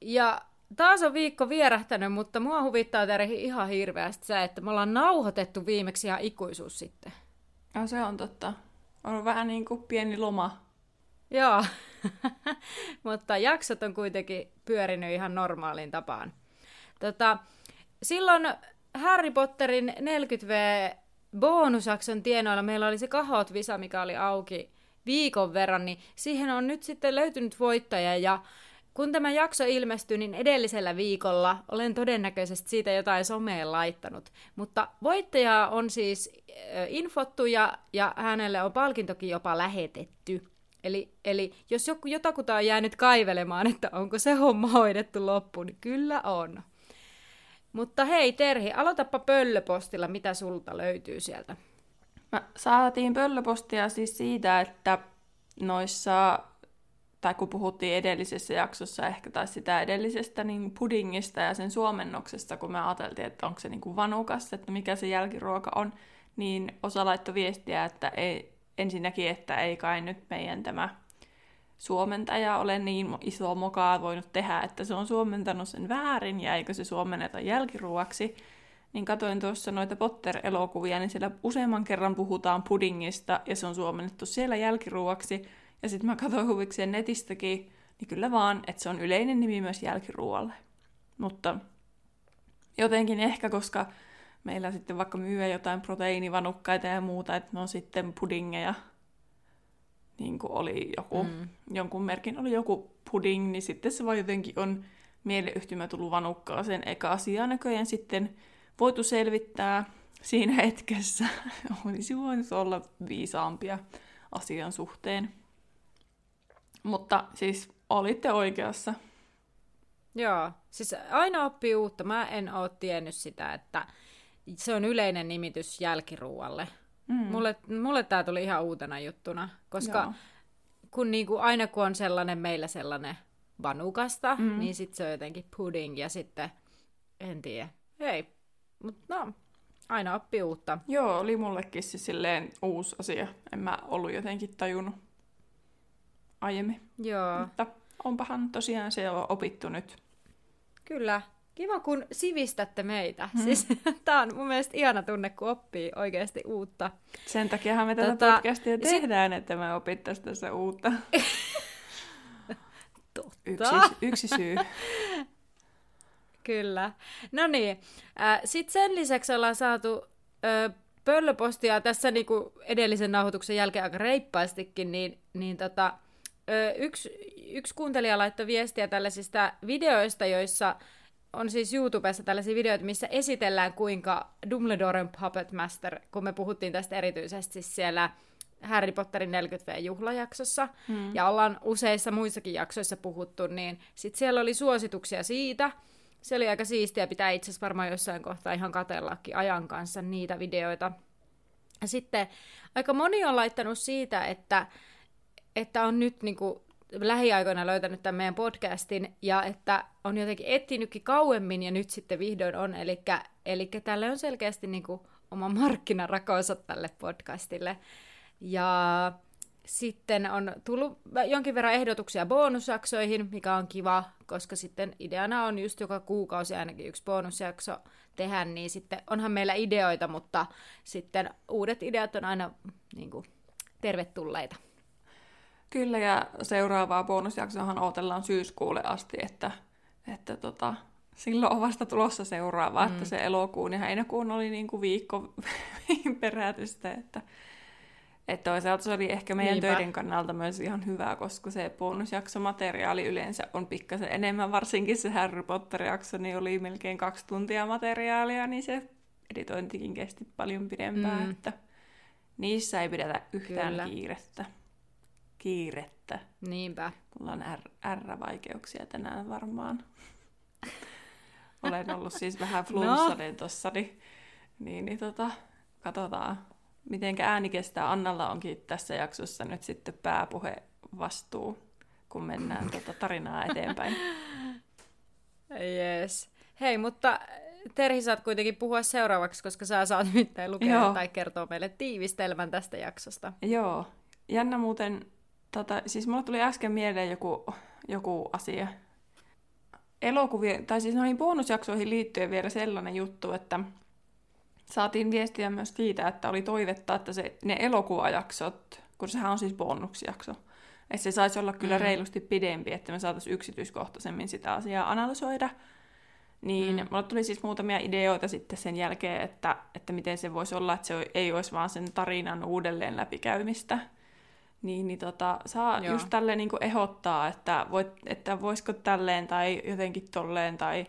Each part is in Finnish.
Ja taas on viikko vierähtänyt, mutta mua huvittaa Terhi ihan hirveästi se, että me ollaan nauhoitettu viimeksi ihan ikuisuus sitten. Ja se on totta. On vähän niin kuin pieni loma. Joo, mutta jaksot on kuitenkin pyörinyt ihan normaaliin tapaan. Tota, silloin Harry Potterin 40V bonusakson tienoilla meillä oli se kahot visa, mikä oli auki viikon verran, niin siihen on nyt sitten löytynyt voittaja ja kun tämä jakso ilmestyy, niin edellisellä viikolla olen todennäköisesti siitä jotain someen laittanut. Mutta voittaja on siis infottu ja, ja hänelle on palkintokin jopa lähetetty. Eli, eli jos joku, jotakuta on jäänyt kaivelemaan, että onko se homma hoidettu loppuun, niin kyllä on. Mutta hei Terhi, aloitapa pöllöpostilla, mitä sulta löytyy sieltä. Mä saatiin pöllöpostia siis siitä, että noissa tai kun puhuttiin edellisessä jaksossa ehkä tai sitä edellisestä niin pudingista ja sen suomennoksesta, kun me ajateltiin, että onko se niin kuin vanukas, että mikä se jälkiruoka on, niin osa laittoi viestiä, että ei, ensinnäkin, että ei kai nyt meidän tämä suomentaja ole niin iso mokaa voinut tehdä, että se on suomentanut sen väärin ja eikö se suomenneta jälkiruoksi. Niin katoin tuossa noita Potter-elokuvia, niin siellä useamman kerran puhutaan pudingista ja se on suomennettu siellä jälkiruoksi. Ja sitten mä katsoin huvikseen netistäkin, niin kyllä vaan, että se on yleinen nimi myös jälkiruoalle. Mutta jotenkin ehkä, koska meillä sitten vaikka myyä jotain proteiinivanukkaita ja muuta, että ne on sitten pudingeja, niin kuin oli joku, mm. jonkun merkin oli joku pudding, niin sitten se vaan jotenkin on mieleyhtymä tullut vanukkaaseen, eikä asiaa näköjään sitten voitu selvittää siinä hetkessä. Olisi voinut olla viisaampia asian suhteen. Mutta siis olitte oikeassa. Joo, siis aina oppii uutta. Mä en oo tiennyt sitä, että se on yleinen nimitys jälkiruualle. Mm. Mulle, mulle tämä tuli ihan uutena juttuna, koska Joo. kun niinku, aina kun on sellainen meillä sellainen vanukasta, mm. niin sitten se on jotenkin pudding ja sitten, en tiedä. Hei, mutta no, aina oppii uutta. Joo, oli mullekin se silleen uusi asia. En mä ollut jotenkin tajunnut aiemmin. Joo. Mutta onpahan tosiaan se jo opittu nyt. Kyllä. Kiva, kun sivistätte meitä. Hmm. Siis, tämä on mun mielestä ihana tunne, kun oppii oikeasti uutta. Sen takiahan me tätä tota, podcastia tehdään, si- että me opittaisiin tässä uutta. Totta. Yksi, yksi syy. Kyllä. No niin. Äh, Sitten sen lisäksi ollaan saatu pöllöpostia tässä niinku edellisen nauhoituksen jälkeen aika reippaastikin, niin, niin tota, yksi, yksi kuuntelija laittoi viestiä tällaisista videoista, joissa on siis YouTubessa tällaisia videoita, missä esitellään kuinka Dumbledoren Puppet Master, kun me puhuttiin tästä erityisesti siis siellä Harry Potterin 40V-juhlajaksossa, hmm. ja ollaan useissa muissakin jaksoissa puhuttu, niin sitten siellä oli suosituksia siitä. Se oli aika siistiä, pitää itse asiassa varmaan jossain kohtaa ihan katellakin ajan kanssa niitä videoita. Ja sitten aika moni on laittanut siitä, että että on nyt niin kuin, lähiaikoina löytänyt tämän meidän podcastin ja että on jotenkin etsinytkin kauemmin ja nyt sitten vihdoin on. Eli tälle on selkeästi niin kuin, oma markkinarakonsa tälle podcastille. Ja sitten on tullut jonkin verran ehdotuksia bonusjaksoihin, mikä on kiva, koska sitten ideana on just joka kuukausi ainakin yksi bonusjakso tehdä, niin sitten onhan meillä ideoita, mutta sitten uudet ideat on aina niin kuin, tervetulleita. Kyllä, ja seuraavaa bonusjaksoahan odotellaan syyskuulle asti, että, että tota, silloin on vasta tulossa seuraava, mm. että se elokuun ja heinäkuun oli niin kuin viikko perätystä, että, että toisaalta se oli ehkä meidän Niinpä. töiden kannalta myös ihan hyvä, koska se bonusjaksomateriaali yleensä on pikkasen enemmän, varsinkin se Harry Potter-jakso, niin oli melkein kaksi tuntia materiaalia, niin se editointikin kesti paljon pidempään, mm. että niissä ei pidetä yhtään Kyllä. kiirettä. Kiirettä. Niinpä. Mulla on R-vaikeuksia tänään varmaan. Olen ollut siis vähän flunssainen no. tossa, niin, niin, niin tota, katsotaan, miten ääni kestää. Annalla onkin tässä jaksossa nyt sitten pääpuhe vastuu, kun mennään tota tarinaa eteenpäin. Yes. Hei, mutta Terhi saat kuitenkin puhua seuraavaksi, koska sä saat nyt lukea Joo. tai kertoa meille tiivistelmän tästä jaksosta. Joo. Jännä muuten, tota, siis mulla tuli äsken mieleen joku, joku asia. Elokuvia, tai siis noihin bonusjaksoihin liittyen vielä sellainen juttu, että saatiin viestiä myös siitä, että oli toivetta, että se, ne elokuvajaksot, kun sehän on siis bonusjakso, että se saisi olla kyllä mm. reilusti pidempi, että me saataisiin yksityiskohtaisemmin sitä asiaa analysoida. Niin mm. mulle tuli siis muutamia ideoita sitten sen jälkeen, että, että miten se voisi olla, että se ei olisi vaan sen tarinan uudelleen läpikäymistä. Niin, niin tota, saa Joo. just tälleen niin ehdottaa, että, voit, että voisiko tälleen tai jotenkin tolleen. Tai...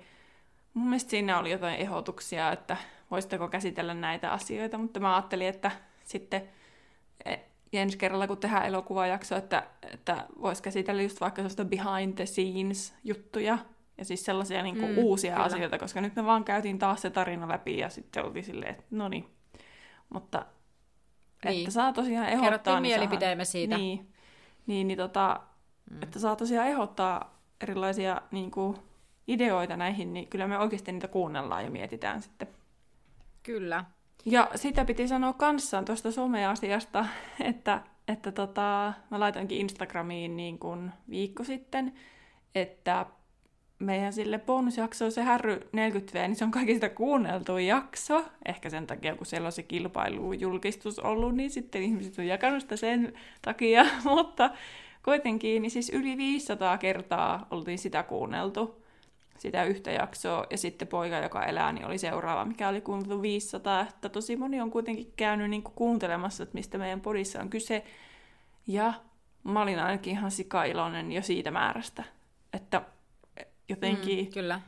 Mun mielestä siinä oli jotain ehdotuksia, että voisitteko käsitellä näitä asioita, mutta mä ajattelin, että sitten e, ensi kerralla, kun tehdään elokuvajakso, että, että voisi käsitellä just vaikka sellaista behind the scenes juttuja, ja siis sellaisia niin kuin mm, uusia kyllä. asioita, koska nyt me vaan käytiin taas se tarina läpi ja sitten oltiin silleen, että no niin. Mutta niin. että saa tosiaan ehdottaa... Kerrottiin niin mielipideemme siitä. Niin, niin, niin tota, mm. että saa tosiaan ehdottaa erilaisia niin kuin, ideoita näihin, niin kyllä me oikeasti niitä kuunnellaan ja mietitään sitten. Kyllä. Ja sitä piti sanoa kanssa tuosta someasiasta, että, että tota, mä laitoinkin Instagramiin niin kuin viikko sitten, että meidän sille bonusjakso, se Härry 40V, niin se on kaikista kuunneltu jakso. Ehkä sen takia, kun siellä on se kilpailujulkistus ollut, niin sitten ihmiset on jakanut sitä sen takia. Mutta kuitenkin, niin siis yli 500 kertaa oltiin sitä kuunneltu, sitä yhtä jaksoa. Ja sitten poika, joka elää, niin oli seuraava, mikä oli kuunneltu 500. Että tosi moni on kuitenkin käynyt niin kuin kuuntelemassa, että mistä meidän podissa on kyse. Ja mä olin ainakin ihan sikailoinen jo siitä määrästä. Että jotenkin... Mm, kyllä.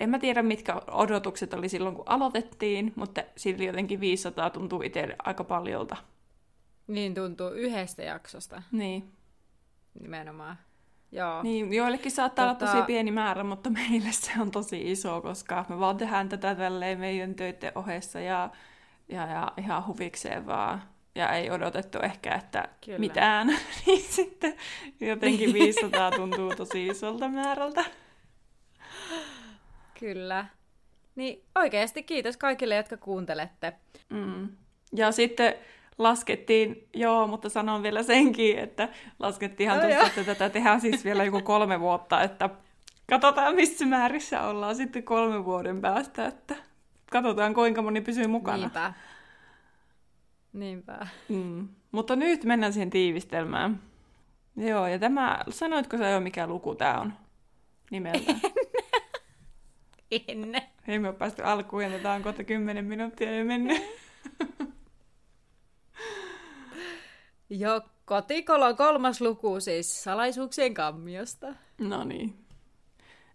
En mä tiedä, mitkä odotukset oli silloin, kun aloitettiin, mutta silti jotenkin 500 tuntuu itselle aika paljolta. Niin tuntuu yhdestä jaksosta. Niin. Nimenomaan. Joo. Niin, joillekin saattaa tota... olla tosi pieni määrä, mutta meille se on tosi iso, koska me vaan tehdään tätä tälleen meidän töiden ohessa ja, ja, ja ihan huvikseen vaan. Ja ei odotettu ehkä, että Kyllä. mitään. niin sitten jotenkin 500 tuntuu tosi isolta määrältä. Kyllä. Niin oikeasti kiitos kaikille, jotka kuuntelette. Mm. Ja sitten laskettiin, joo, mutta sanon vielä senkin, että laskettiinhan no tuossa, että tätä tehdään siis vielä joku kolme vuotta, että katsotaan missä määrissä ollaan sitten kolmen vuoden päästä, että katsotaan kuinka moni pysyy mukana. Niinpä. Niinpä. Mm. Mutta nyt mennään siihen tiivistelmään. Joo, ja tämä, sanoitko sä jo mikä luku tämä on nimeltään? ennen. Ei me ole päästy alkuun ja tämä on kohta 10 minuuttia jo mennyt. Jo kotikolon kolmas luku siis salaisuuksien kammiosta. No niin.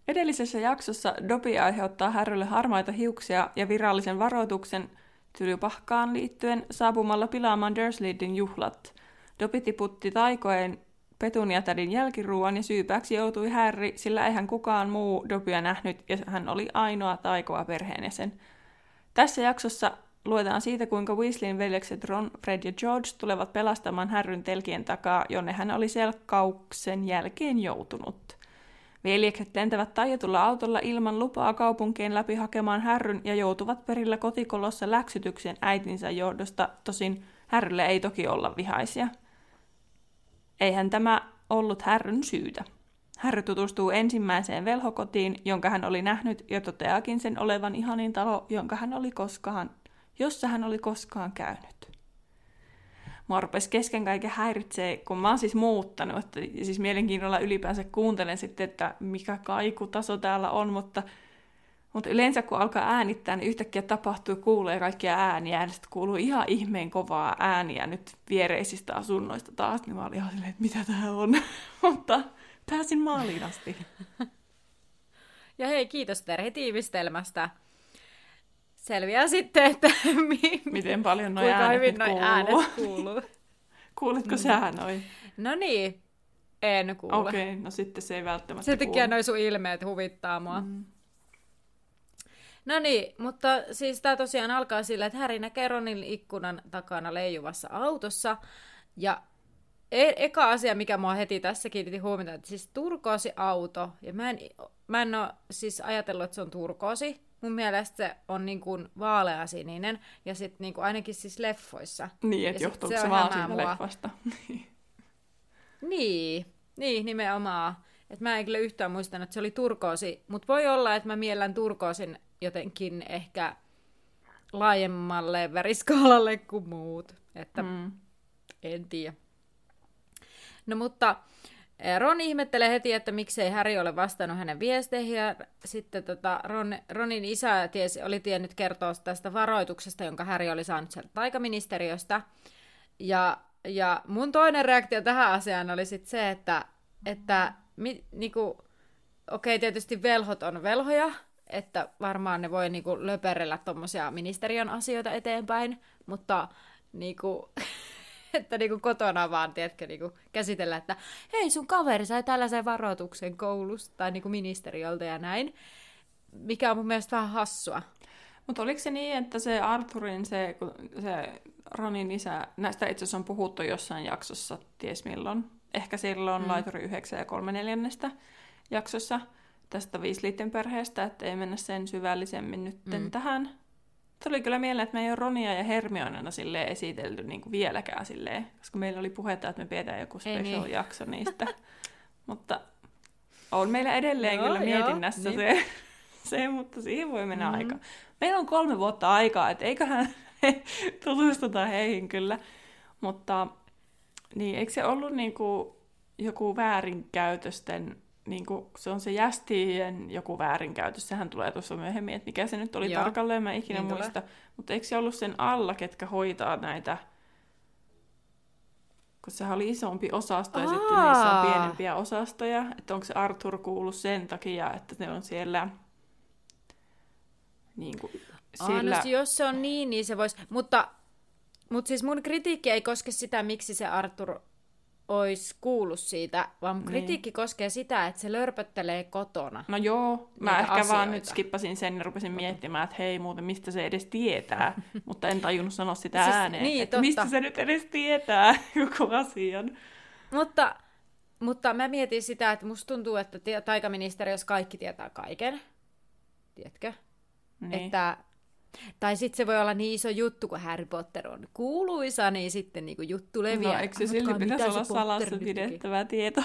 Edellisessä jaksossa Dobi aiheuttaa Härrylle harmaita hiuksia ja virallisen varoituksen tylypahkaan liittyen saapumalla pilaamaan Dursleydin juhlat. Dobi tiputti taikoen Petuniatädin jälkiruuan ja syypääksi joutui Harry, sillä eihän kukaan muu Dobia nähnyt ja hän oli ainoa taikoa perheenjäsen. Tässä jaksossa luetaan siitä, kuinka Weasleyn veljekset Ron, Fred ja George tulevat pelastamaan Härryn telkien takaa, jonne hän oli selkkauksen jälkeen joutunut. Veljekset lentävät taijatulla autolla ilman lupaa kaupunkien läpi hakemaan Härryn ja joutuvat perillä kotikolossa läksytyksen äitinsä johdosta, tosin Härrylle ei toki olla vihaisia – Eihän tämä ollut Härryn syytä. Härry tutustuu ensimmäiseen velhokotiin, jonka hän oli nähnyt, ja toteakin sen olevan ihanin talo, jonka hän oli koskaan, jossa hän oli koskaan käynyt. Mua rupesi kesken kaiken häiritsee, kun mä oon siis muuttanut, että siis mielenkiinnolla ylipäänsä kuuntelen sitten, että mikä kaikutaso täällä on, mutta mutta yleensä kun alkaa äänittää, niin yhtäkkiä tapahtuu, kuulee kaikkia ääniä, ja sitten kuuluu ihan ihmeen kovaa ääniä nyt viereisistä asunnoista taas, niin mä olin ihan silleen, että mitä tää on. Mutta pääsin maaliin asti. Ja hei, kiitos Terhi tiivistelmästä. Selviää sitten, että mi- miten paljon noin äänet, hyvin noi äänet kuuluu. Kuulitko mm. sä noin? No niin, En kuule. Okei, okay, no sitten se ei välttämättä Sen takia noin sun ilmeet huvittaa mua. Mm. No niin, mutta siis tämä tosiaan alkaa sillä, että Häri näkee Ronin ikkunan takana leijuvassa autossa. Ja e- eka asia, mikä mua heti tässä kiinnitti huomiota, että siis turkoosi auto. Ja mä en, mä en ole siis ajatellut, että se on turkoosi. Mun mielestä se on niin kuin vaaleasininen ja sitten niin kuin ainakin siis leffoissa. Niin, että johtuuko se se, on vaan siitä mua. leffasta. Niin, niin nimenomaan. Et mä en kyllä yhtään muistanut, että se oli turkoosi, mutta voi olla, että mä miellän turkoosin jotenkin ehkä laajemmalle väriskaalalle kuin muut. Että mm. en tiedä. No mutta eh, Ron ihmettelee heti, että miksei Harry ole vastannut hänen viesteihin, ja sitten tota, Ron, Ronin isä tiesi, oli tiennyt kertoa tästä varoituksesta, jonka Harry oli saanut sieltä taikaministeriöstä. Ja, ja mun toinen reaktio tähän asiaan oli sitten se, että, että mi, niinku, okei, tietysti velhot on velhoja, että varmaan ne voi niinku löperellä tuommoisia ministeriön asioita eteenpäin, mutta niinku, että niinku kotona vaan, tiedätkö, niinku käsitellä, että hei, sun kaveri sai tällaisen varoituksen koulusta tai niinku ministeriöltä ja näin, mikä on mun mielestä vähän hassua. Mutta oliko se niin, että se Arthurin, se, se Ronin isä, näistä itse asiassa on puhuttu jossain jaksossa, ties milloin, ehkä silloin mm. laituri 9 ja 3 neljännestä jaksossa tästä Weasleyten perheestä, että ei mennä sen syvällisemmin nyt mm. tähän. Tuli kyllä mieleen, että me ei ole Ronia ja Hermionena silleen esitelty niin kuin vieläkään silleen, koska meillä oli puhetta, että me pidetään joku Ei special niin. jakso niistä. Mutta on meillä edelleen Joo, kyllä joo, mietinnässä niin. se, se, mutta siihen voi mennä mm. aika. Meillä on kolme vuotta aikaa, että eiköhän tutustuta heihin kyllä. Mutta niin, eikö se ollut niinku joku väärinkäytösten, niinku, se on se jästien joku väärinkäytös, sehän tulee tuossa myöhemmin, että mikä se nyt oli Joo, tarkalleen, mä en ikinä niin tulee. muista. Mutta eikö se ollut sen alla, ketkä hoitaa näitä, kun sehän oli isompi osasto ja sitten niissä on Aa. pienempiä osastoja, että onko se Arthur kuullut sen takia, että ne on siellä niin kuin, Sillä... sillä... no, jos se on niin, niin se voisi. Mutta, mutta siis mun kritiikki ei koske sitä, miksi se Arthur olisi kuullut siitä, vaan Niin. kritiikki koskee sitä, että se lörpöttelee kotona. No joo, mä ehkä vaan nyt asioita. skippasin sen ja rupesin miettimään, että hei muuten mistä se edes tietää, mutta en tajunnut sanoa sitä Siis, ääneen, niin, että totta. mistä se nyt edes tietää joku asian. Mutta, mutta mä mietin sitä, että musta tuntuu, että taikaministeriössä kaikki tietää kaiken. Tiedätkö? Niin. Että, tai sitten se voi olla niin iso juttu, kun Harry Potter on kuuluisa, niin sitten niinku juttu leviää. no, eikö se silti pitäisi olla salassa pidettävä tieto?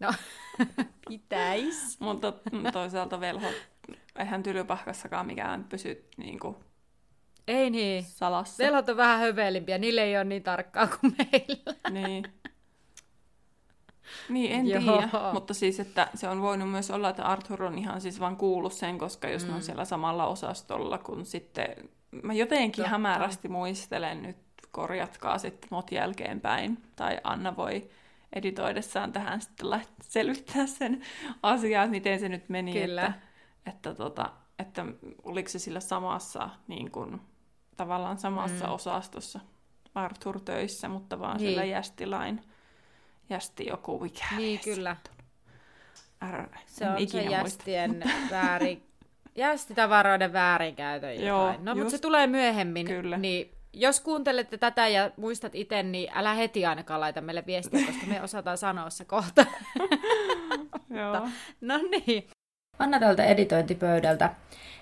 No, pitäis. mutta toisaalta velho, eihän tylypahkassakaan mikään pysy niin kuin, Ei niin. salassa. Velhot on vähän hövelimpiä, niille ei ole niin tarkkaa kuin meillä. Niin. Niin, en tiedä. Mutta siis, että se on voinut myös olla, että Arthur on ihan siis vaan kuullut sen, koska jos mm. ne on siellä samalla osastolla, kun sitten... Mä jotenkin Totta. hämärästi muistelen nyt, korjatkaa sitten mot jälkeenpäin, tai Anna voi editoidessaan tähän sitten selvittää sen asian, miten se nyt meni, Kyllä. että, että, tota, että oliko se sillä samassa, niin kuin, tavallaan samassa mm. osastossa Arthur töissä, mutta vaan Niin. sillä jästilain, jästi joku mikä Niin, kyllä. R, Se en on se muista. jästien väärin... Jästitavaroiden väärinkäytön jotain. Joo, no, mutta se tulee myöhemmin. Kyllä. Niin jos kuuntelette tätä ja muistat itse, niin älä heti ainakaan laita meille viestiä, koska me osataan sanoa se kohta. Joo. No niin. Anna tältä editointipöydältä.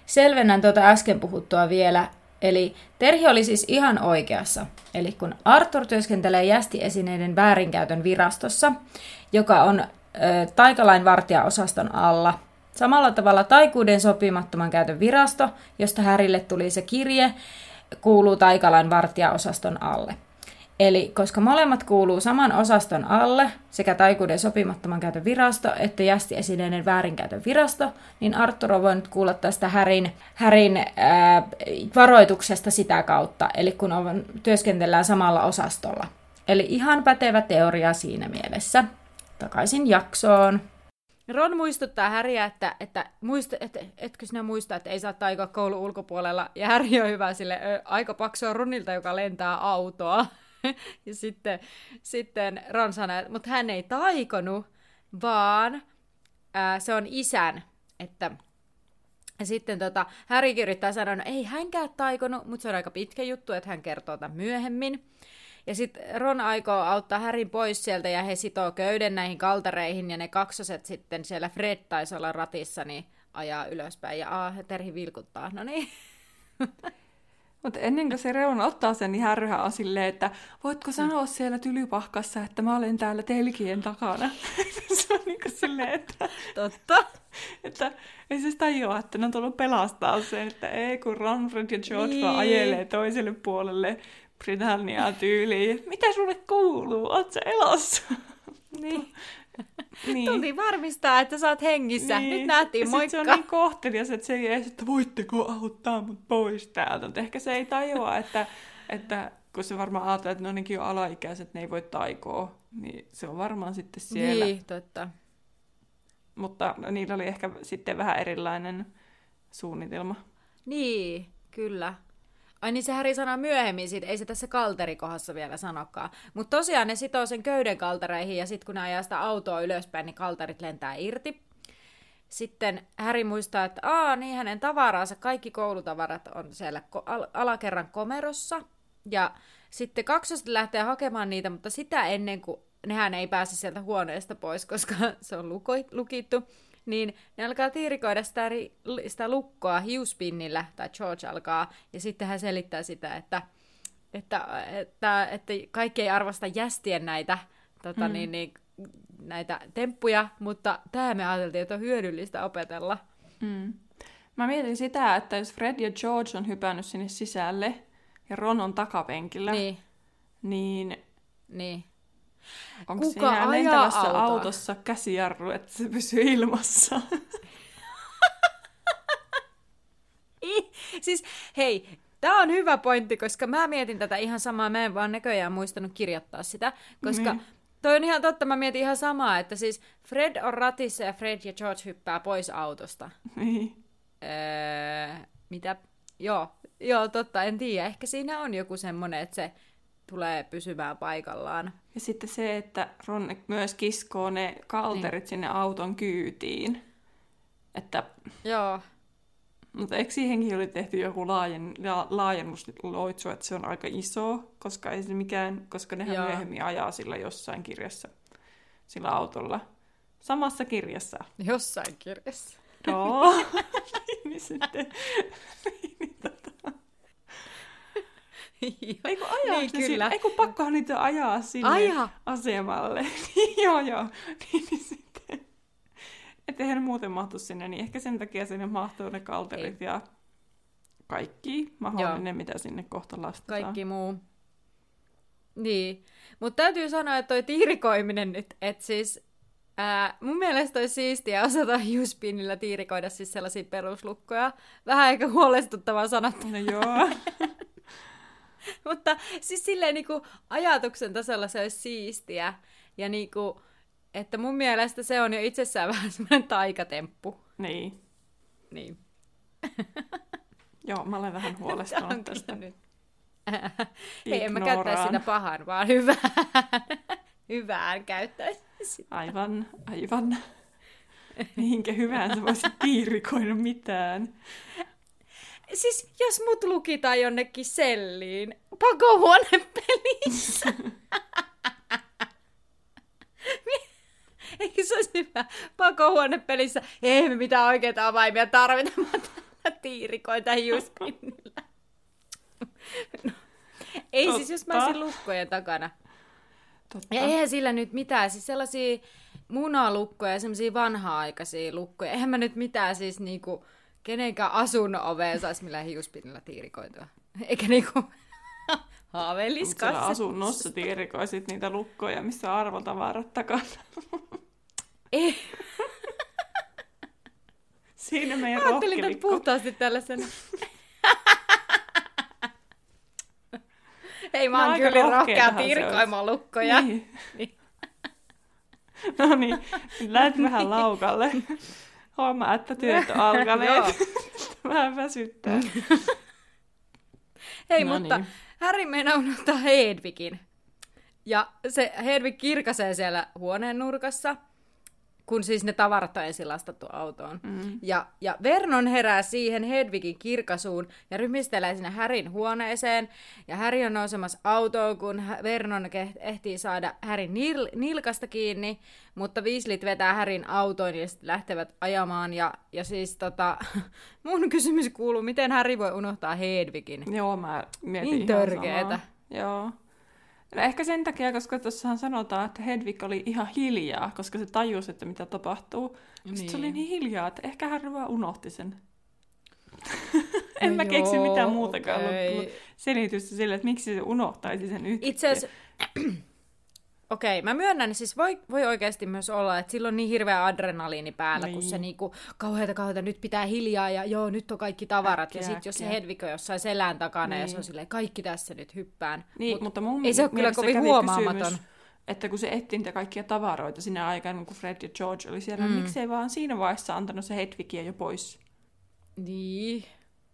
Selvennän tuota äsken puhuttua vielä. Eli Terhi oli siis ihan oikeassa. Eli kun Arthur työskentelee jästiesineiden väärinkäytön virastossa, joka on ö, taikalain vartijaosaston alla, samalla tavalla taikuuden sopimattoman käytön virasto, josta Härille tuli se kirje, kuuluu taikalain vartijaosaston alle. Eli koska molemmat kuuluu saman osaston alle, sekä taikuuden sopimattoman käytön virasto että jästiesineiden väärinkäytön virasto, niin Arthur on voinut kuulla tästä Härin, Härin ää, varoituksesta sitä kautta, eli kun on, työskentellään samalla osastolla. Eli ihan pätevä teoria siinä mielessä. Takaisin jaksoon. Ron muistuttaa Häriä, että, että muista, et, etkö sinä muista, että ei saa taikoa koulun ulkopuolella. Ja Häri on hyvä sille, aika paksua Ronilta, joka lentää autoa. ja sitten, sitten Ron sanoi, mutta hän ei taikonut, vaan ää, se on isän, että ja sitten tota, Harry yrittää sanoa, että no ei hänkään taikonut, mutta se on aika pitkä juttu, että hän kertoo tämän myöhemmin. Ja sitten Ron aikoo auttaa Härin pois sieltä ja he sitoo köyden näihin kaltareihin ja ne kaksoset sitten siellä Fred taisi olla ratissa, niin ajaa ylöspäin ja aah, Terhi vilkuttaa. No niin. Mutta ennen kuin se reuna ottaa sen, niin härryhä on silleen, että voitko sanoa siellä tylypahkassa, että mä olen täällä telkien takana. se on niin kuin silleen, että... Totta. että ei se tajua, että ne on tullut pelastaa sen, että ei kun Ron, Fred ja George niin. vaan ajelee toiselle puolelle Britanniaa tyyliin. Mitä sulle kuuluu? Oot sä elossa? niin. Niin. Tultiin varmistaa, että sä oot hengissä. Niin. Nyt nähtiin, ja moikka. se on niin kohtelias, että se ei edes, että voitteko auttaa mut pois täältä. Mutta ehkä se ei tajua, että, että kun se varmaan ajattelee, että ne onkin jo alaikäiset, ne ei voi taikoa, niin se on varmaan sitten siellä. Niin, totta. Mutta no, niillä oli ehkä sitten vähän erilainen suunnitelma. Niin, kyllä. Ai niin se Häri sanoo myöhemmin siitä, ei se tässä kalterikohdassa vielä sanokaan. Mutta tosiaan ne sitoo sen köyden kaltareihin ja sitten kun ne ajaa sitä autoa ylöspäin, niin kaltarit lentää irti. Sitten Häri muistaa, että aa, niin hänen tavaransa, kaikki koulutavarat on siellä al- alakerran komerossa. Ja sitten kaksoset lähtee hakemaan niitä, mutta sitä ennen kuin nehän ei pääse sieltä huoneesta pois, koska se on lukittu niin ne alkaa tiirikoida sitä, sitä lukkoa hiuspinnillä, tai George alkaa, ja sitten hän selittää sitä, että, että, että, että kaikki ei arvosta jästien näitä, tota, mm. niin, niin, näitä temppuja, mutta tämä me ajateltiin, että on hyödyllistä opetella. Mm. Mä mietin sitä, että jos Fred ja George on hypännyt sinne sisälle, ja Ron on takapenkillä, niin, niin, niin Onko Kuka siinä lentävässä autoa? autossa käsijarru, että se pysyy ilmassa? siis hei, Tämä on hyvä pointti, koska mä mietin tätä ihan samaa, mä en vaan näköjään muistanut kirjoittaa sitä, koska niin. toi on ihan totta, mä mietin ihan samaa, että siis Fred on ratissa ja Fred ja George hyppää pois autosta. Niin. Öö, mitä? Joo, joo, totta, en tiedä. Ehkä siinä on joku semmonen, että se tulee pysymään paikallaan. Ja sitten se, että Ron myös kiskoo ne kalterit niin. sinne auton kyytiin. Että... Joo. Mutta eikö siihenkin oli tehty joku laajen, la, laajennusloitsu, että se on aika iso, koska ei se mikään, koska nehän Joo. myöhemmin ajaa sillä jossain kirjassa, sillä autolla. Samassa kirjassa. Jossain kirjassa. Joo. niin sitten, niin, ei kun ajaa niin, kyllä. Sinne, ei kun pakkohan niitä ajaa sinne Aja. asemalle. joo, joo. Niin, niin sitten. Että eihän muuten mahtu sinne, niin ehkä sen takia sinne mahtuu ne kalterit ei. ja kaikki mahdollinen, joo. mitä sinne kohta lasta Kaikki muu. Niin. Mutta täytyy sanoa, että toi tiirikoiminen nyt, että siis Ää, mun mielestä olisi siistiä osata Juspinillä tiirikoida siis sellaisia peruslukkoja. Vähän aika huolestuttavaa sanottuna. No joo. Mutta siis silleen niin kuin ajatuksen tasolla se olisi siistiä. Ja niin kuin, että mun mielestä se on jo itsessään vähän semmoinen taikatemppu. Niin. Niin. Joo, mä olen vähän huolestunut tästä. Nyt? Hei, en mä käyttäisi sitä pahan, vaan hyvään. hyvään käyttäisi sitä. Aivan, aivan. Mihinkä hyvään sä voisit piirikoida mitään. Siis jos mut lukitaan jonnekin selliin pakohuonepelissä. Eikö se olisi hyvä pakohuonepelissä? Ei me mitään oikeita avaimia tarvita, mä tiirikoita hiuspinnillä. No. Ei Totta. siis, jos mä olisin lukkojen takana. Totta. Ja eihän sillä nyt mitään, siis sellaisia munalukkoja ja semmoisia vanha-aikaisia lukkoja. Eihän mä nyt mitään siis niinku kenenkään asunnon oveen saisi millään hiuspinnillä tiirikoitua. Eikä niinku haaveilliskaan. Mutta asunnossa tiirikoisit niitä lukkoja, missä arvotavarat takana. Ei. Siinä meidän Ajattelin että puhtaasti tällaisen. Ei, mä oon kyllä rohkea tiirikoimaan lukkoja. Niin. niin. no niin, lähet vähän laukalle. Huomaa, että työt on alkaneet. Vähän väsyttää. Hei, no mutta niin. Harry meinaa unohtaa Hedvigin. Ja se Hedvig kirkasee siellä huoneen nurkassa, kun siis ne tavarat on ensin lastattu autoon. Mm. Ja, ja Vernon herää siihen Hedvigin kirkasuun ja ryhmistelee sinne Härin huoneeseen. Ja Häri on nousemassa autoon, kun Vernon ehtii saada Härin nil- nilkasta kiinni. Mutta Viislit vetää Härin autoon ja sitten lähtevät ajamaan. Ja, ja siis tota, mun kysymys kuuluu, miten Häri voi unohtaa Hedvigin? Joo, mä mietin Niin törkeetä. Joo. No ehkä sen takia, koska tuossahan sanotaan, että Hedvig oli ihan hiljaa, koska se tajusi, että mitä tapahtuu. Niin. Sitten se oli Niin. niin hiljaa, että ehkä hän vaan unohti sen. en No mä keksi joo, mitään muutakaan okay. selitystä sille, että miksi se unohtaisi sen yhtäkkiä. Itse asiassa, okei, mä myönnän, siis voi, voi oikeasti myös olla, että silloin on niin hirveä adrenaliini päällä, niin. kun se Niin. niinku, kauheata kauheata, nyt pitää hiljaa ja joo, nyt on kaikki tavarat. Äkkiä, ja sitten jos se on jossain selän takana ja se Niin. on silleen, kaikki tässä nyt hyppään. Niin, Mut mutta mun ei se ole kyllä kovin huomaamaton. Kysymys, että kun se etti niitä kaikkia tavaroita sinä aikana, kun Fred ja George oli siellä, Mm. mm. miksei vaan siinä vaiheessa antanut se Hedvigia jo pois. Niin,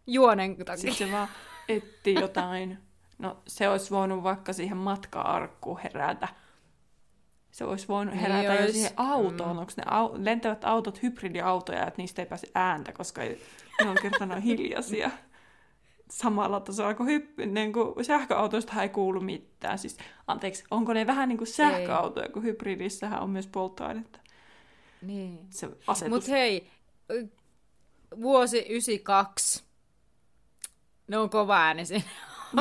juonen takia. Sitten se vaan etti jotain. No se olisi voinut vaikka siihen matka-arkkuun herätä. Se olisi voinut Niin herätä jo ois. siihen autoon. Mm. Onko ne au- lentävät autot hybridiautoja, että niistä ei pääse ääntä, koska ei- ne on kertana hiljaisia. Samalla tasolla kuin, hypp- niin kuin sähköautoista ei kuulu mitään. Siis, anteeksi, onko ne vähän niin kuin sähköautoja, kun hybridissähän on myös polttoainetta. Niin. Se asetus. Mutta hei, vuosi 92. Ne on kova ääni siinä.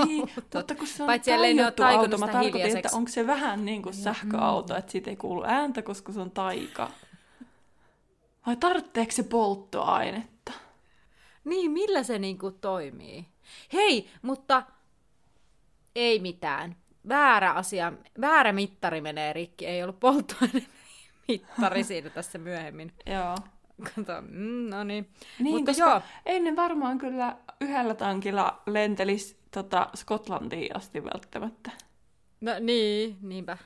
Niin, mutta kun se on Paitsi taikonut auto, mä tarkoitin, että onko se vähän niin kuin sähköauto, että siitä ei kuulu ääntä, koska se on taika. Vai tarvitseeko se polttoainetta? Niin, millä se niinku toimii? Hei, mutta ei mitään. Väärä asia, väärä mittari menee rikki. Ei ollut polttoaine mittari siinä tässä myöhemmin. Joo. Kato, mm, no niin. Niin, Mutta koska joo. ennen varmaan kyllä yhdellä tankilla lentelisi tota, Skotlantiin asti välttämättä. No niin, niinpä.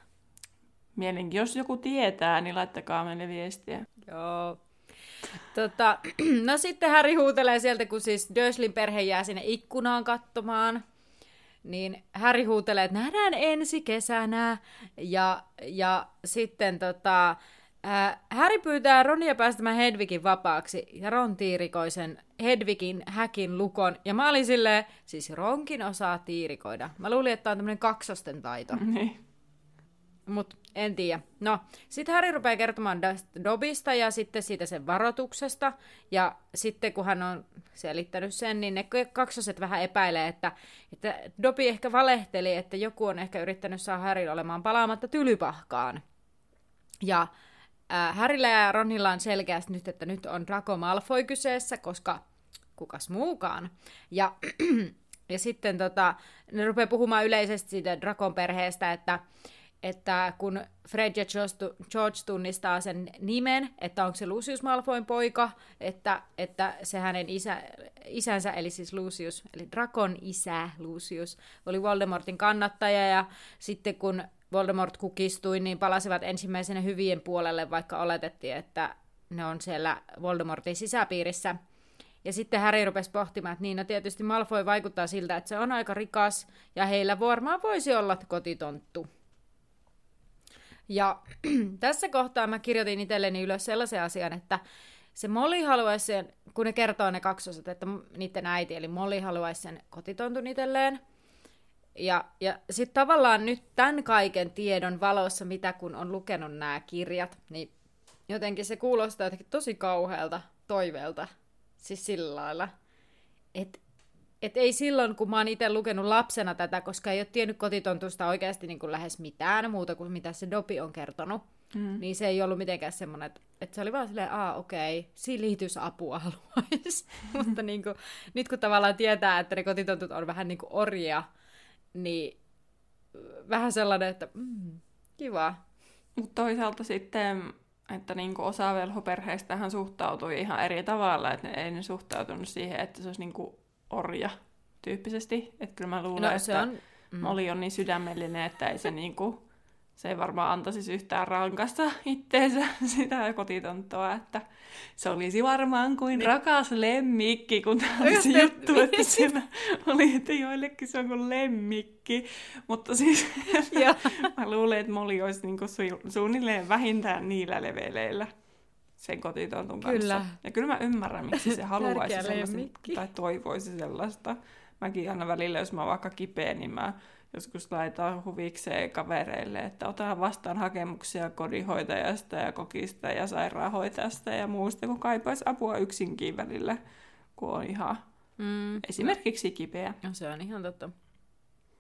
Mielenki, jos joku tietää, niin laittakaa meille viestiä. Joo. Tota, no sitten Harry huutelee sieltä, kun siis Dursleyn perhe jää sinne ikkunaan katsomaan. Niin Harry huutelee, että nähdään ensi kesänä. Ja, ja sitten tota, ää, Harry pyytää Ronia päästämään Hedvigin vapaaksi. Ja Ron tiirikoi sen Hedvigin häkin lukon. Ja mä olin silleen, siis Ronkin osaa tiirikoida. Mä luulin, että on tämmönen kaksosten taito. Niin. Mut en tiedä. No, sitten Harry rupeaa kertomaan Dobista ja sitten siitä sen varoituksesta. Ja sitten kun hän on selittänyt sen, niin ne kaksoset vähän epäilee, että, että Dobi ehkä valehteli, että joku on ehkä yrittänyt saada Harry olemaan palaamatta tylypahkaan. Ja äh, Harryllä ja Ronilla on selkeästi nyt, että nyt on Draco Malfoy kyseessä, koska kukas muukaan. Ja, ja sitten tota, ne rupeaa puhumaan yleisesti siitä Drakon perheestä, että, että kun Fred ja George tu- George tunnistaa sen nimen, että onko se Lucius Malfoyn poika, että, että se hänen isä, isänsä, eli siis Lucius, eli Drakon isä Lucius, oli Voldemortin kannattaja, ja sitten kun Voldemort kukistui, niin palasivat ensimmäisenä hyvien puolelle, vaikka oletettiin, että ne on siellä Voldemortin sisäpiirissä. Ja sitten Harry rupesi pohtimaan, että niin, no tietysti Malfoy vaikuttaa siltä, että se on aika rikas, ja heillä varmaan voisi olla kotitonttu. Ja tässä kohtaa mä kirjoitin itselleni ylös sellaisen asian, että se Molly haluaisi sen, kun ne kertoo ne kaksoset, että niiden äiti, eli Molly haluaisi sen kotitontun itselleen. Ja, ja sitten tavallaan nyt tämän kaiken tiedon valossa, mitä kun on lukenut nämä kirjat, niin jotenkin se kuulostaa jotenkin tosi kauhealta toiveelta. Siis sillä lailla. Että et ei silloin, kun mä oon itse lukenut lapsena tätä, koska ei ole tiennyt kotitontusta oikeasti niin kuin lähes mitään muuta kuin mitä se Dopi on kertonut, mm. niin se ei ollut mitenkään semmoinen, että, että se oli vaan silleen, aa okei, okay, silitysapua haluaisi. Mutta niin kuin, nyt kun tavallaan tietää, että ne kotitontut on vähän niin kuin orjia, niin vähän sellainen, että mm, kiva. Mutta toisaalta sitten, että niinku osa velhoperheistä suhtautui ihan eri tavalla, että ne ei ne suhtautunut siihen, että se olisi niinku orja tyyppisesti. Että kyllä mä luulen, No että se on, mm. Molly on niin sydämellinen, että ei se niinku se ei varmaan antaisi yhtään rankasta itteensä sitä kotitonttoa, että se olisi varmaan kuin niin. rakas lemmikki, kun tämä oli se juttu, että niin. siinä oli, että joillekin se on kuin lemmikki. Mutta siis mä luulen, että Molly olisi niinku su- suunnilleen vähintään niillä leveleillä sen kotitontun kanssa. Kyllä. Ja kyllä mä ymmärrän, miksi se haluaisi sellaista, tai toivoisi sellaista. Mäkin aina välillä, jos mä oon vaikka kipeä, niin mä joskus laitan huvikseen kavereille, että ota vastaan hakemuksia kodinhoitajasta ja kokista ja sairaanhoitajasta ja muusta, kun kaipaisi apua yksinkin välillä, kun on ihan mm. esimerkiksi kipeä. No, se on ihan totta.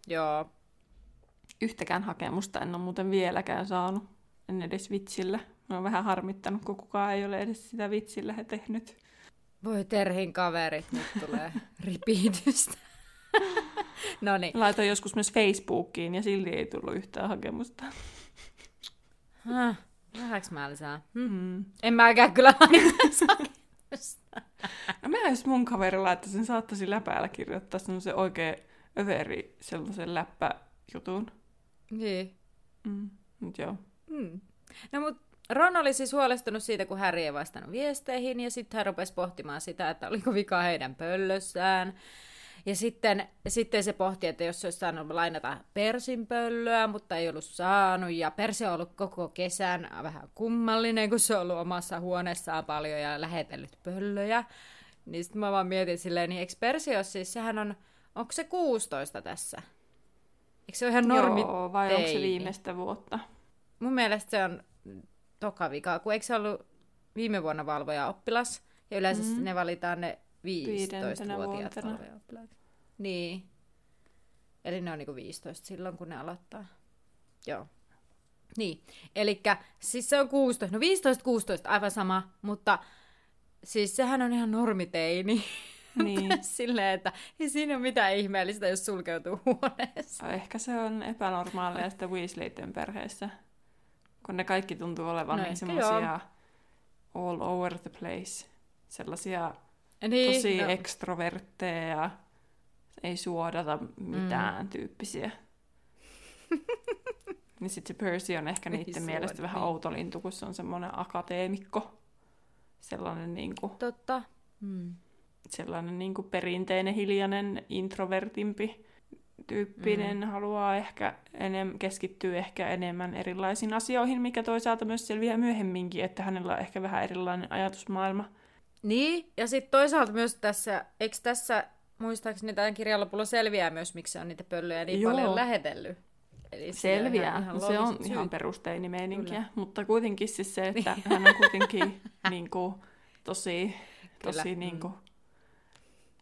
Joo. Yhtäkään hakemusta en ole muuten vieläkään saanut. En edes vitsillä. Mä oon vähän harmittanut, kun kukaan ei ole edes sitä vitsillä he tehnyt. Voi Terhin kaverit, nyt tulee ripiitystä. no niin. Laitoin joskus myös Facebookiin ja silti ei tullut yhtään hakemusta. Häh, vähäks mä lisää? Hmm. Mm. En mäkään kyllä hakemusta. no mä jos mun kaverilla, että sen saattaisi läpäällä kirjoittaa semmoisen oikein överi sellaisen läppäjutun. Niin. Mm. Mut joo. Mm. No mut Ron oli siis huolestunut siitä, kun Harry ei vastannut viesteihin, ja sitten hän rupesi pohtimaan sitä, että oliko vika heidän pöllössään. Ja sitten, sitten se pohti, että jos se olisi saanut lainata persinpöllöä, mutta ei ollut saanut. Ja Persi on ollut koko kesän vähän kummallinen, kun se on ollut omassa huoneessaan paljon ja lähetellyt pöllöjä. Niin sitten mä vaan mietin silleen, niin eikö Persi ole siis, sehän on, onko se 16 tässä? Eikö se ole ihan normi Joo, vai onko se viimeistä vuotta? Mun mielestä se on toka vika, kun eikö se ollut viime vuonna valvoja oppilas? Ja yleensä mm-hmm. ne valitaan ne 15-vuotiaat valvoja-oppilaat. Niin. Eli ne on niinku 15 silloin, kun ne aloittaa. Joo. Niin, eli siis se on 16, no 15-16, aivan sama, mutta siis sehän on ihan normiteini. Niin. Silleen, että ei siinä ole mitään ihmeellistä, jos sulkeutuu huoneessa. Ehkä se on epänormaalia sitä Weasleyten perheessä, kun ne kaikki tuntuu olevan no, niin semmoisia all over the place. Sellaisia niin, tosi no. ekstrovertteja ja ei suodata mitään mm. tyyppisiä. niin sitten se Percy on ehkä niiden mielestä niin. vähän outo lintu, kun se on semmoinen akateemikko. Sellainen niinku... Totta. Mm. Sellainen niinku perinteinen, hiljainen, introvertimpi tyyppinen mm. haluaa ehkä enem, keskittyä ehkä enemmän erilaisiin asioihin, mikä toisaalta myös selviää myöhemminkin, että hänellä on ehkä vähän erilainen ajatusmaailma. Niin, ja sitten toisaalta myös tässä, eikö tässä muistaakseni tämän kirjan lopulla selviää myös, miksi se on niitä pöllöjä niin Joo. paljon lähetellyt. Eli selviää, ihan, ihan se on syyt. ihan perusteinimeininkiä, mutta kuitenkin siis se, että niin. hän on kuitenkin niin kuin, tosi, tosi mm. niin kuin,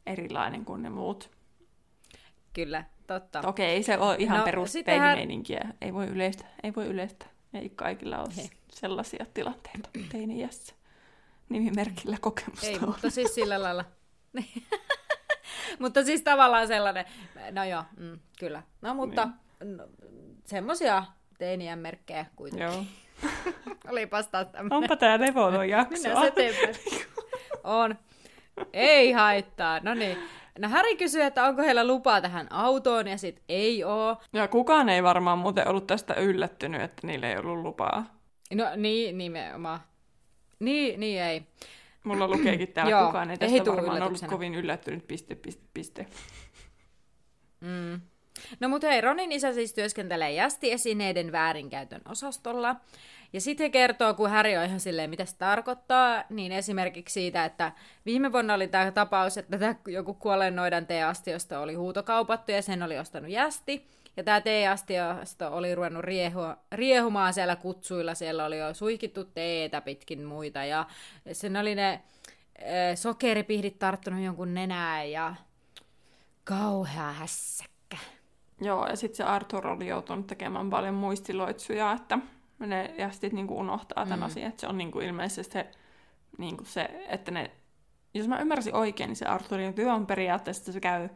erilainen kuin ne muut. Kyllä, totta. Okei, ei se ole ihan no, perusteinimeininkiä. Hän... Ei voi yleistä, ei voi yleistä. Ei kaikilla ole Hei. sellaisia tilanteita teiniässä nimimerkillä kokemusta Ei, on. mutta siis sillä lailla. mutta siis tavallaan sellainen, no joo, mm, kyllä. No mutta niin. no, semmosia teinien merkkejä kuitenkin. Joo. Olipas taas tämmönen. Onpa tää levoton jakso. Minä se On. Ei haittaa. No niin. No Häri kysyy, että onko heillä lupaa tähän autoon, ja sit ei oo. Ja kukaan ei varmaan muuten ollut tästä yllättynyt, että niillä ei ollut lupaa. No niin, nimenomaan. Niin, niin ei. Mulla lukeekin täällä, Joo, kukaan ei tästä varmaan ollut kovin yllättynyt, piste, piste, piste. Mm. No mutta hei, Ronin isä siis työskentelee jästiesineiden väärinkäytön osastolla. Ja sitten he kertoo, kun Häri on ihan silleen, mitä se tarkoittaa, niin esimerkiksi siitä, että viime vuonna oli tämä tapaus, että joku kuolleen noidan teeastiosta oli huutokaupattu ja sen oli ostanut jästi. Ja tämä teeastiosto oli ruvennut riehua, riehumaan siellä kutsuilla, siellä oli jo suihkittu teetä pitkin muita, ja sen oli ne e, sokeripihdit tarttunut jonkun nenään, ja kauhea hässäkkä. Joo, ja sitten se Arthur oli joutunut tekemään paljon muistiloitsuja, että ne jästit niinku unohtaa tämän mm. asian, että se on niinku ilmeisesti se, niinku se, että ne, jos mä ymmärsin oikein, niin se Arthurin työ on periaatteessa, että se käy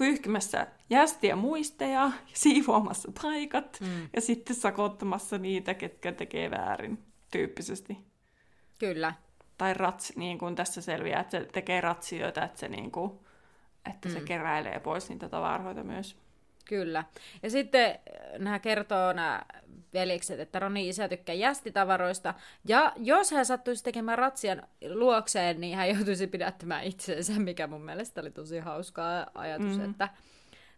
pyyhkimässä jästiä muisteja ja siivoamassa paikat mm. ja sitten sakottamassa niitä, ketkä tekee väärin tyyppisesti. Kyllä. Tai rats, niin kuin tässä selviää, että se tekee ratsioita, että se, niin kuin, että mm. se keräilee pois niitä tavaroita myös. Kyllä. Ja sitten nämä kertoo nämä velikset, että Ronin isä tykkää jästitavaroista, ja jos hän sattuisi tekemään ratsian luokseen, niin hän joutuisi pidättämään itseensä, mikä mun mielestä oli tosi hauskaa ajatus, mm. että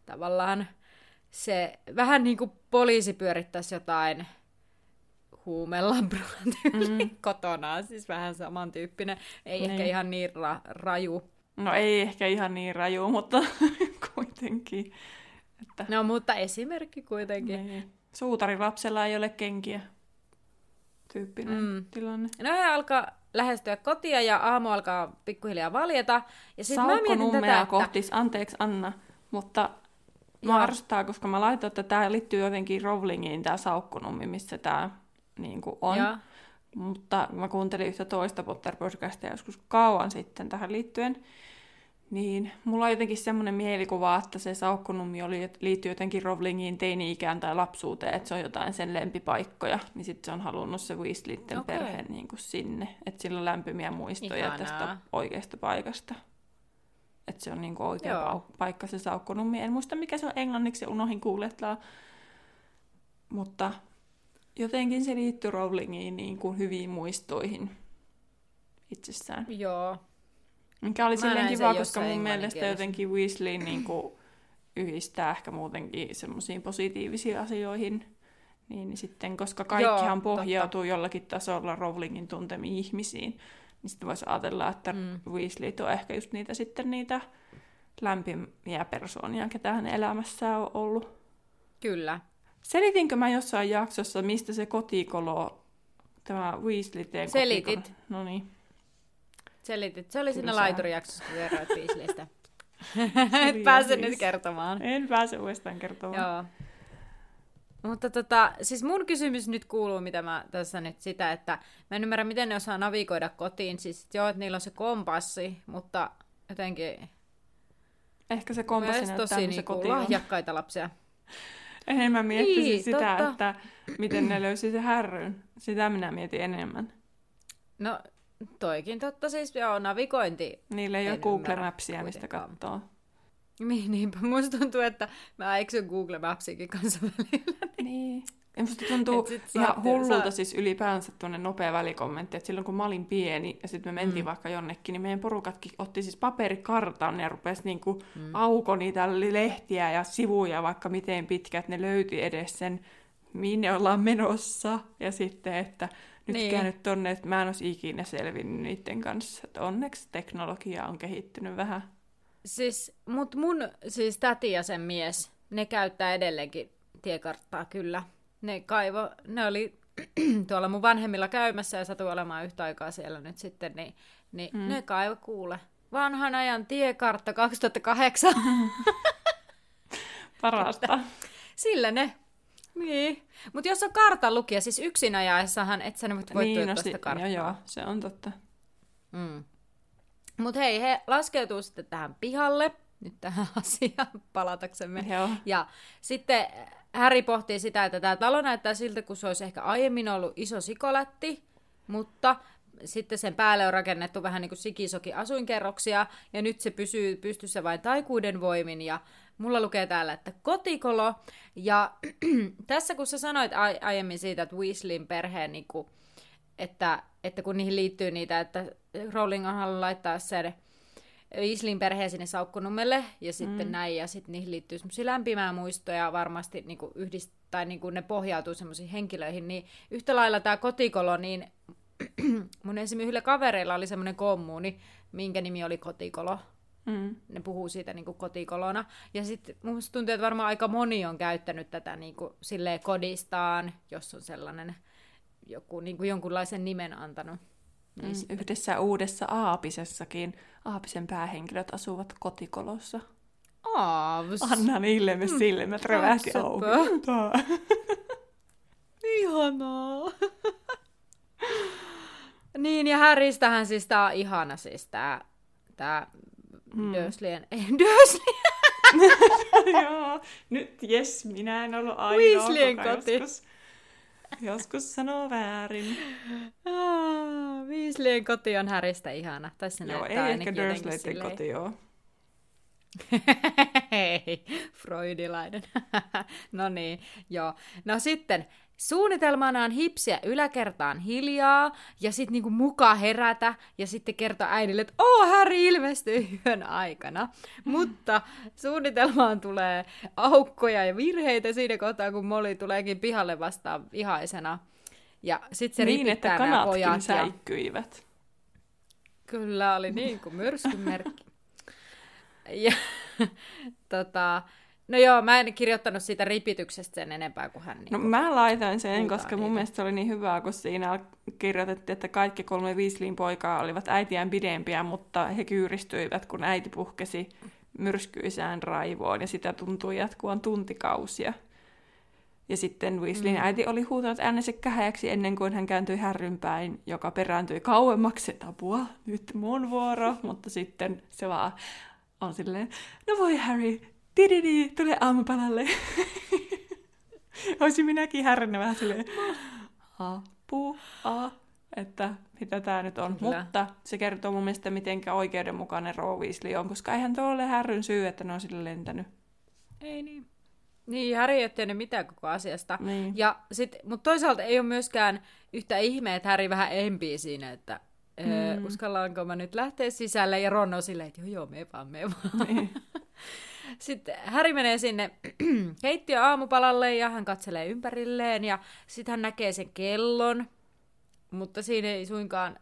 tavallaan se vähän niin kuin poliisi pyörittäisi jotain huumelabrua mm. kotona, siis vähän samantyyppinen, ei niin. ehkä ihan niin ra- raju. No ei ehkä ihan niin raju, mutta kuitenkin. Että... No mutta esimerkki kuitenkin. Niin. Suutarin lapsella ei ole kenkiä. Tyyppinen mm. tilanne. No he alkaa lähestyä kotia ja aamu alkaa pikkuhiljaa valjeta. Ja sit mä mietin tätä, että... kohtis, anteeksi Anna, mutta mä arvostaa, koska mä laitoin, että tämä liittyy jotenkin Rowlingiin, tämä saukkonummi, missä tämä niin on. Ja. Mutta mä kuuntelin yhtä toista Potter-podcastia joskus kauan sitten tähän liittyen. Niin, mulla on jotenkin semmoinen mielikuva, että se saukkonummi oli, liittyy jotenkin Rowlingiin teini-ikään tai lapsuuteen, että se on jotain sen lempipaikkoja. Niin sitten se on halunnut se Weasleyten okay. perheen niin kuin sinne. Että sillä on lämpimiä muistoja Ihanaa. tästä oikeasta paikasta. Että se on niin kuin oikea Joo. paikka se saukkonummi. En muista mikä se on englanniksi unohin kuulettaa. Mutta jotenkin se liittyy Rowlingiin niin kuin hyviin muistoihin itsessään. Joo. Mikä oli silleen kiva, koska mun mielestä jotenkin Weasley niin kuin yhdistää ehkä muutenkin semmoisiin positiivisiin asioihin. Niin, sitten, koska kaikkihan Joo, pohjautuu totta. jollakin tasolla Rowlingin tuntemiin ihmisiin, niin sitten voisi ajatella, että mm. Weasley on ehkä just niitä sitten niitä lämpimiä persoonia, ketä hän elämässä on ollut. Kyllä. Selitinkö mä jossain jaksossa, mistä se kotikolo, tämä Weasley Selitit. No niin. Selitit. Se oli siinä laiturijaksossa, kun kerroit Weasleystä. Et pääse nyt kertomaan. En pääse uudestaan kertomaan. Joo. Mutta tota, siis mun kysymys nyt kuuluu, mitä mä tässä nyt sitä, että mä en ymmärrä, miten ne osaa navigoida kotiin. Siis joo, että niillä on se kompassi, mutta jotenkin... Ehkä se kompassi näyttää, tosi niinku lahjakkaita lapsia. Enemmän miettisin niin, sitä, totta. että miten ne löysi se härryn. Sitä minä mietin enemmän. No, toikin totta siis, joo, navigointi. Niillä ei ole Google Mapsia, mistä katsoo. Niin, niinpä. Musta tuntuu, että mä eksyn Google Mapsikin kanssa välillä. Niin. Ja musta tuntuu ihan hullulta saa... siis ylipäänsä tuonne nopea välikommentti, että silloin kun mä olin pieni ja sitten me mentiin mm. vaikka jonnekin, niin meidän porukatkin otti siis paperikartan ja rupesi niinku mm. auko niitä lehtiä ja sivuja vaikka miten pitkät ne löyti edes sen, minne ollaan menossa. Ja sitten, että nyt niin. käännyt tonne, että mä en olisi ikinä selvinnyt niiden kanssa. Että onneksi teknologia on kehittynyt vähän. Siis, mut mun siis täti ja sen mies, ne käyttää edelleenkin tiekarttaa kyllä ne kaivo, ne oli tuolla mun vanhemmilla käymässä ja satui olemaan yhtä aikaa siellä nyt sitten, niin, niin mm. ne kaivo kuule. Vanhan ajan tiekartta 2008. Parasta. Sillä ne. Niin. Mutta jos on kartan lukija, siis yksin ajaessahan et sä nyt voi niin, no, tuosta karttaa. Joo, joo, se on totta. Mm. Mutta hei, he laskeutuu sitten tähän pihalle, nyt tähän asiaan palataksemme. Joo. Ja sitten Häri pohtii sitä, että tämä talo näyttää siltä, kun se olisi ehkä aiemmin ollut iso sikolätti, mutta sitten sen päälle on rakennettu vähän niin kuin sikisoki asuinkerroksia, ja nyt se pysyy pystyssä vain taikuuden voimin, ja mulla lukee täällä, että kotikolo, ja tässä kun sä sanoit aiemmin siitä, että Weasleyn perheen, niin kuin, että, että kun niihin liittyy niitä, että Rowling on halunnut laittaa sen Islin perheen sinne Saukkonummelle ja sitten mm. näin, ja sitten niihin liittyy semmoisia lämpimää muistoja varmasti niin kuin yhdist- tai niin kuin ne pohjautuu semmoisiin henkilöihin, niin yhtä lailla tämä kotikolo, niin mun esimerkiksi yhdellä kavereilla oli semmoinen kommuuni, minkä nimi oli kotikolo. Mm. Ne puhuu siitä niin kuin kotikolona. Ja sitten mun tuntuu, että varmaan aika moni on käyttänyt tätä niin kuin, silleen kodistaan, jos on sellainen joku, niin kuin jonkunlaisen nimen antanut. Niin mm, yhdessä uudessa Aapisessakin Aapisen päähenkilöt asuvat kotikolossa. Aavs. Annan ilme mm, silmät rävähti auki. Ihanaa. niin, ja Häristähän siis tää on ihana siis tää, tää mm. Durslien, ei Durslien. Joo, nyt jes, minä en ollut ainoa, Weasleyn koti. Joskus Joskus sanoo väärin. Ah, Weasleyn koti on Häristä ihana. Se joo, ei ehkä Dursleyten koti, joo. Hei, freudilainen. no niin, joo. No sitten, suunnitelmana on hipsiä yläkertaan hiljaa ja sitten niinku muka herätä ja sitten kertoa äidille, että oo, Harry ilmestyy yön aikana. Mutta suunnitelmaan tulee aukkoja ja virheitä siinä kohtaa, kun Molly tuleekin pihalle vastaan vihaisena. Ja sitten se niin, että kanatkin säikkyivät. Ja... Kyllä, oli niin kuin myrskymerkki. ja tota, no joo, mä en kirjoittanut siitä ripityksestä sen enempää kuin hän. Niin no mä laitan sen, koska mun mielestä se oli niin hyvää, kun siinä kirjoitettiin, että kaikki kolme Weasleyn poikaa olivat äitiään pidempiä, mutta he kyyristyivät, kun äiti puhkesi myrskyisään raivoon, ja sitä tuntui jatkuvan tuntikausia. Ja sitten Weasleyn mm. äiti oli huutanut äänensä käheäksi ennen kuin hän kääntyi härrynpäin, joka perääntyi kauemmaksi, että apua, nyt mun vuoro. Mutta sitten se vaan on silleen, no voi Harry, tididi, tule aamupalalle. Olisin minäkin härränne vähän silleen, apua, että mitä tämä nyt on. Kyllä. Mutta se kertoo mun mielestä, miten oikeudenmukainen Ron Weasley on, koska eihän tuo ole härryn syy, että ne on sille lentänyt. Ei niin. Niin, Harry ei ole mitään koko asiasta. Niin. Ja sit, mutta toisaalta ei ole myöskään yhtä ihmeä, että Harry vähän empii siinä, että mm. uskallaanko mä nyt lähteä sisälle, ja Ron on silleen, että joo joo, me vaan, me vaan. Niin. Sitten Harry menee sinne keittiö aamupalalle ja hän katselee ympärilleen ja sitten hän näkee sen kellon, mutta siinä ei suinkaan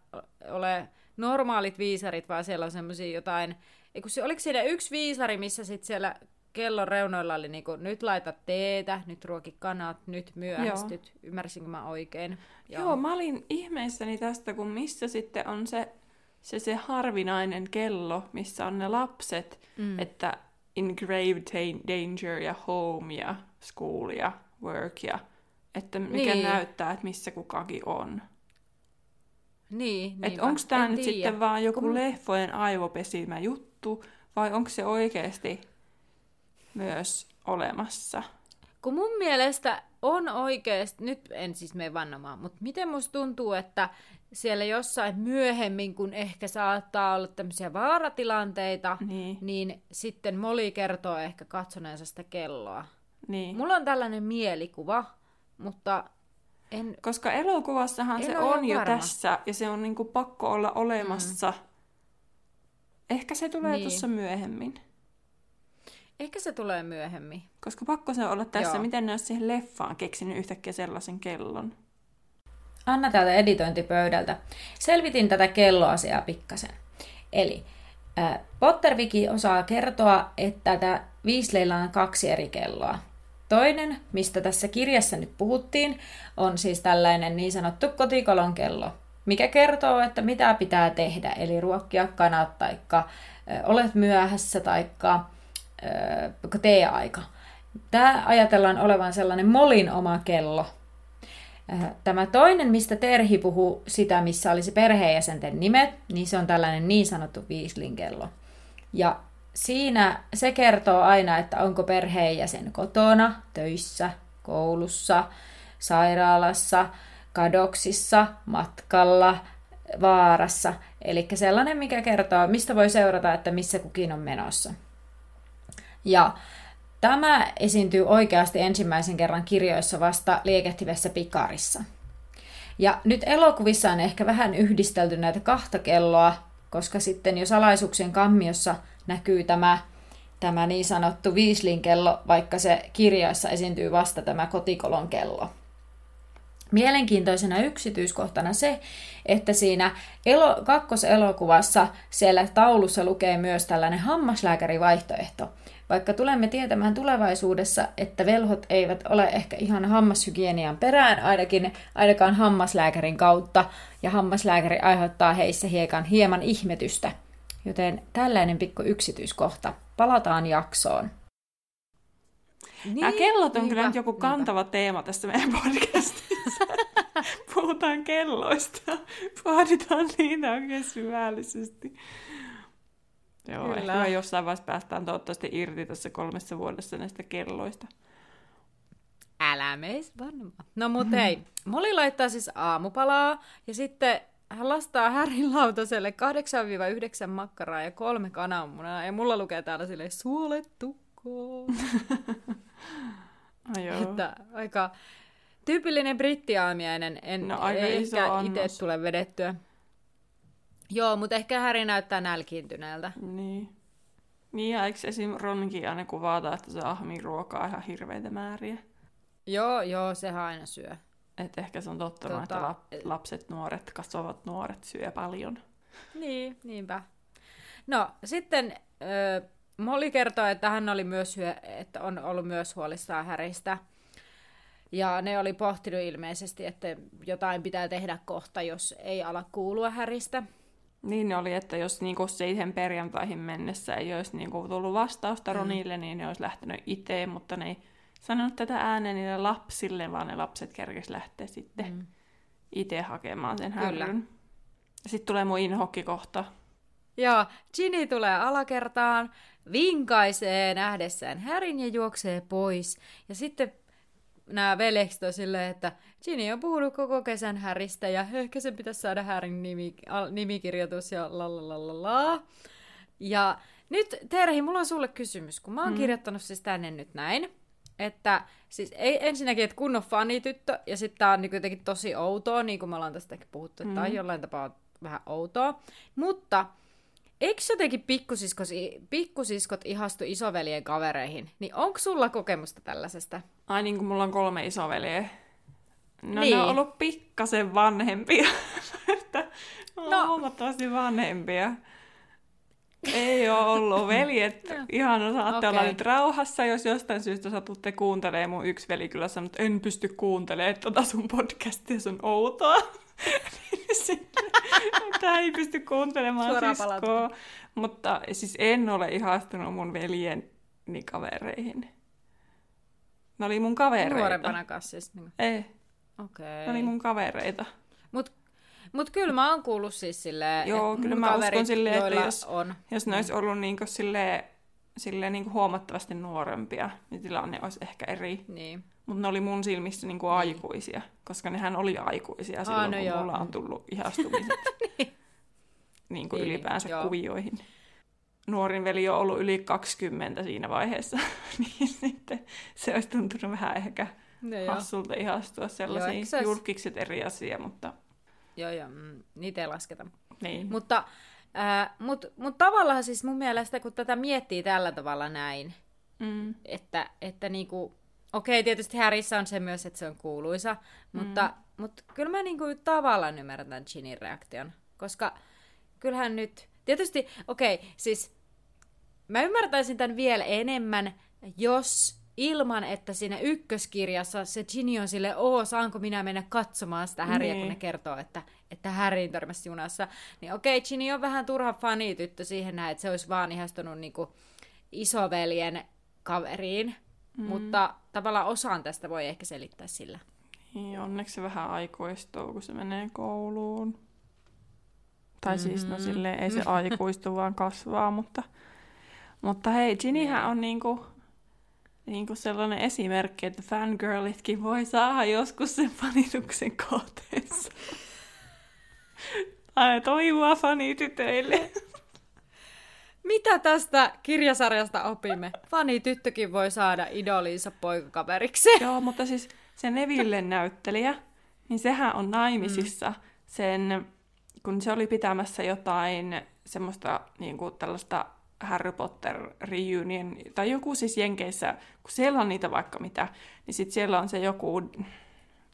ole normaalit viisarit, vaan siellä on semmoisia jotain, Eiku, oliko siinä yksi viisari, missä sitten siellä kellon reunoilla oli niinku, nyt laita teetä, nyt ruoki kanat, nyt myöhästyt. Joo. Ymmärsinkö mä oikein? Joo. Joo, mä olin ihmeissäni tästä, kun missä sitten on se, se, se harvinainen kello, missä on ne lapset, mm. että in grave danger ja home ja school ja work ja että mikä niin. näyttää, että missä kukakin on. Niin, että onko tämä nyt tiedä. sitten vaan joku kun... leffojen aivopesimä juttu, vai onko se oikeasti myös olemassa. Kun mun mielestä on oikeasti, nyt en siis mene vannomaan, mutta miten musta tuntuu, että siellä jossain myöhemmin, kun ehkä saattaa olla tämmöisiä vaaratilanteita, niin, niin sitten Moli kertoo ehkä katsoneensa sitä kelloa. Niin. Mulla on tällainen mielikuva, mutta en... Koska elokuvassahan en se on jo varma. tässä, ja se on niinku pakko olla olemassa. Mm. Ehkä se tulee niin. tuossa myöhemmin. Ehkä se tulee myöhemmin. Koska pakko se olla tässä, Joo. miten ne olisi siihen leffaan keksinyt yhtäkkiä sellaisen kellon. Anna täältä editointipöydältä. Selvitin tätä kelloasiaa pikkasen. Eli äh, Potterviki osaa kertoa, että tämä Weasleyllä on kaksi eri kelloa. Toinen, mistä tässä kirjassa nyt puhuttiin, on siis tällainen niin sanottu kotikolon kello, mikä kertoo, että mitä pitää tehdä, eli ruokkia kanat, taikka olet myöhässä, taikka teeaika. Tämä ajatellaan olevan sellainen molin oma kello. Tämä toinen, mistä Terhi puhuu sitä, missä olisi perheenjäsenten nimet, niin se on tällainen niin sanottu viislin kello. Ja siinä se kertoo aina, että onko perheenjäsen kotona, töissä, koulussa, sairaalassa, kadoksissa, matkalla, vaarassa. Eli sellainen, mikä kertoo, mistä voi seurata, että missä kukin on menossa. Ja tämä esiintyy oikeasti ensimmäisen kerran kirjoissa vasta liekehtivessä pikarissa. Ja nyt elokuvissa on ehkä vähän yhdistelty näitä kahta kelloa, koska sitten jo salaisuuksien kammiossa näkyy tämä, tämä niin sanottu Viislin kello, vaikka se kirjoissa esiintyy vasta tämä kotikolon kello. Mielenkiintoisena yksityiskohtana se, että siinä elo, kakkoselokuvassa siellä taulussa lukee myös tällainen hammaslääkärivaihtoehto, vaikka tulemme tietämään tulevaisuudessa, että velhot eivät ole ehkä ihan hammashygienian perään, ainakin ainakaan hammaslääkärin kautta, ja hammaslääkäri aiheuttaa heissä hiekan hieman ihmetystä. Joten tällainen pikku yksityiskohta. Palataan jaksoon. Niin, Nämä kellot on niinpä, kyllä nyt joku kantava niinpä. teema tässä meidän podcastissa. Puhutaan kelloista. Pohditaan niitä oikein syvällisesti. Joo, Kyllä. ehkä jossain vaiheessa päästään toivottavasti irti tässä kolmessa vuodessa näistä kelloista. Älä meis varmaan. No mut hei, Moli laittaa siis aamupalaa ja sitten hän lastaa Härin lautaselle 8-9 makkaraa ja kolme kananmunaa. Ja mulla lukee täällä silleen suolettukko. Joo. Että aika tyypillinen brittiaamiainen. En, No, aika ei iso ehkä itse tule vedettyä. Joo, mutta ehkä Häri näyttää nälkiintyneeltä. Niin. Niin, ja eikö esim. Ronkin aina kuvata, että se ahmii ruokaa ihan hirveitä määriä? Joo, joo, sehän aina syö. Että ehkä se on tottunut, Tota, että lap- lapset, nuoret, kasvavat nuoret syö paljon. Niin, niinpä. No, sitten äh, Molly kertoo, että hän oli myös hyö, että on ollut myös huolissaan Häristä. Ja ne oli pohtinut ilmeisesti, että jotain pitää tehdä kohta, jos ei ala kuulua Häristä. Niin ne oli, että jos niinku siihen perjantaihin mennessä ei olisi niinku tullut vastausta Mm. Ronille, niin ne olisi lähtenyt itse, mutta ne ei sanonut tätä ääneen niille lapsille, vaan ne lapset kerkes lähteä sitten Mm. itse hakemaan sen härryn. Sitten tulee mun inhokkikohta. Joo, Ginny tulee alakertaan, vinkaisee nähdessään Härin ja juoksee pois. Ja sitten nämä veljekset on silleen, että Ginny on puhunut koko kesän Häristä ja ehkä sen pitäisi saada Härin nimi, al, nimikirjoitus ja la la la la la. Ja nyt Terhi, mulla on sulle kysymys, kun mä oon Mm. kirjoittanut siis tänne nyt näin, että siis ei, ensinnäkin, että kunnon fanityttö, ja sitten tää on niin jotenkin tosi outoa, niin kuin me ollaan tästä ehkä puhuttu, että tää on Mm. jollain tapaa vähän outoa, mutta eikö jotenkin pikkusiskot, pikkusiskot ihastu isoveljen kavereihin, niin onko sulla kokemusta tällaisesta? Ai niin kuin mulla on kolme isoveljeä. No Niin. ne on ollut pikkasen vanhempia. että No. huomattavasti vanhempia. Ei ole ollut veljet. Joo. Ihan saatte olla Okei. nyt rauhassa, jos jostain syystä satutte kuuntelemaan. Mun yksi veli kyllä sanoi, että en pysty kuuntelemaan tota sun podcastia, se on outoa. Että ei pysty kuuntelemaan Suoraan siskoa. Mutta siis en ole ihastunut mun veljeni kavereihin. Ne oli mun kavereita. Nuorempana kanssa siis. Niin. Ei, Okei. ne oli mun kavereita. Mut, mut kyllä mä oon kuullut siis silleen, Joo, että kyllä mä uskon kaverit, silleen, että jos- on. Jos ne olisi ollut niinku silleen, silleen niinku huomattavasti nuorempia, niin tilanne olisi ehkä eri. Niin. Mutta ne oli mun silmissä niinku aikuisia, koska nehän oli aikuisia silloin, no kun joo. mulla on tullut ihastumiset niin kuin Niin, ylipäänsä joo. kuvioihin. Nuorin veli on ollut yli 20 siinä vaiheessa, niin sitten se olisi tuntunut vähän ehkä No joo. hassulta ihastua Joo, sellaisiin. ehkä se olisi- Julkikset eri asia, mutta Joo, joo, mm, niitä ei lasketa. niin. Mutta äh, mut, mut tavallaan siis mun mielestä, kun tätä miettii tällä tavalla näin, Mm. että, että niinku, okei, tietysti Härissä on se myös, että se on kuuluisa, mutta, Mm. mutta kyllä mä niinku tavallaan ymmärrän Ginin reaktion, koska kyllähän nyt, tietysti, okei, siis mä ymmärtäisin tämän vielä enemmän, jos ilman, että siinä ykköskirjassa se Ginny on sille, oo, saanko minä mennä katsomaan sitä Häriä, kun Niin. ne kertoo, että, että Häriin törmäsi junassa. Niin okei, Ginny on vähän turha fanityttö siihen näin, että se olisi vaan ihastunut niinku isoveljen kaveriin, mm. mutta tavallaan osaan tästä voi ehkä selittää sillä. Niin, onneksi se vähän aikuistuu, kun se menee kouluun. Tai mm-hmm. siis, no Mhm. silleen ei se aikuistu, vaan kasvaa, mutta... Mutta hei, Ginnyhän on niinku, niinku sellainen esimerkki, että fangirlitkin voi saada joskus sen fanituksen kohteessa. Aina toivoa fanitytöille. Mitä tästä kirjasarjasta opimme? Fani tyttökin voi saada idoliinsa poikakaveriksi. Joo, mutta siis se Neville näyttelijä, niin sehän on naimisissa sen, kun se oli pitämässä jotain semmoista niin kuin tällaista Harry Potter reunion, tai joku siis Jenkeissä, kun siellä on niitä vaikka mitä, niin sitten siellä on se joku,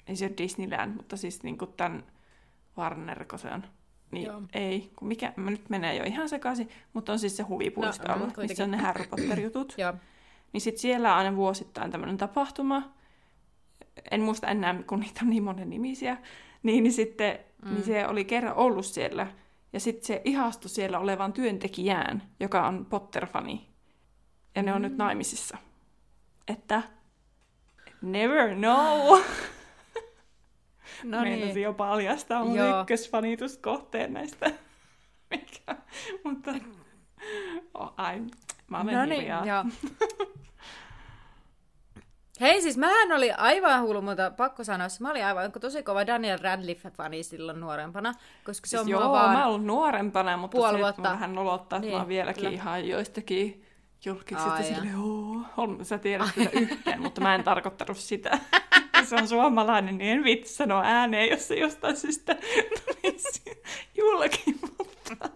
ei se ole Disneyland, mutta siis niin kuin tämän Warner, kun se on. Niin Joo. ei, kun mikä, mä nyt menee jo ihan sekaisin, mutta on siis se huvipuisto No, no, mm, missä on ne Harry Potter-jutut. Niin sitten siellä on aina vuosittain tämmöinen tapahtuma. En muista enää, kun niitä on niin monen nimisiä. Niin, niin sitten mm. niin se oli kerran ollut siellä. Ja sitten se ihastui siellä olevan työntekijään, joka on Potter-fani. Ja ne on nyt naimisissa. Että never know. No Meinasin niin. jo paljastaa mun Joo. ykkösfanituskohteen näistä. Mikä? Mutta... Oh, ai, mä olen No niin, joo. Hei siis mähän oli aivan hullu, mutta pakko sanoa, että mä olin aivan tosi kova Daniel Radcliffe-fani silloin nuorempana, koska se Siis on joo, mua vaan... mä oon nuorempana, mutta puoli se vuotta. vuotta. vähän nolottaa, että Niin, niin, mä oon vieläkin kyllä. ihan joistakin julkisista Ai silleen, oo, on, sä tiedät kyllä yhteen, mutta mä en tarkoittanut sitä. se on suomalainen, niin en vitsi sanoa ääneen, jos se jostain syystä tulisi julki, mutta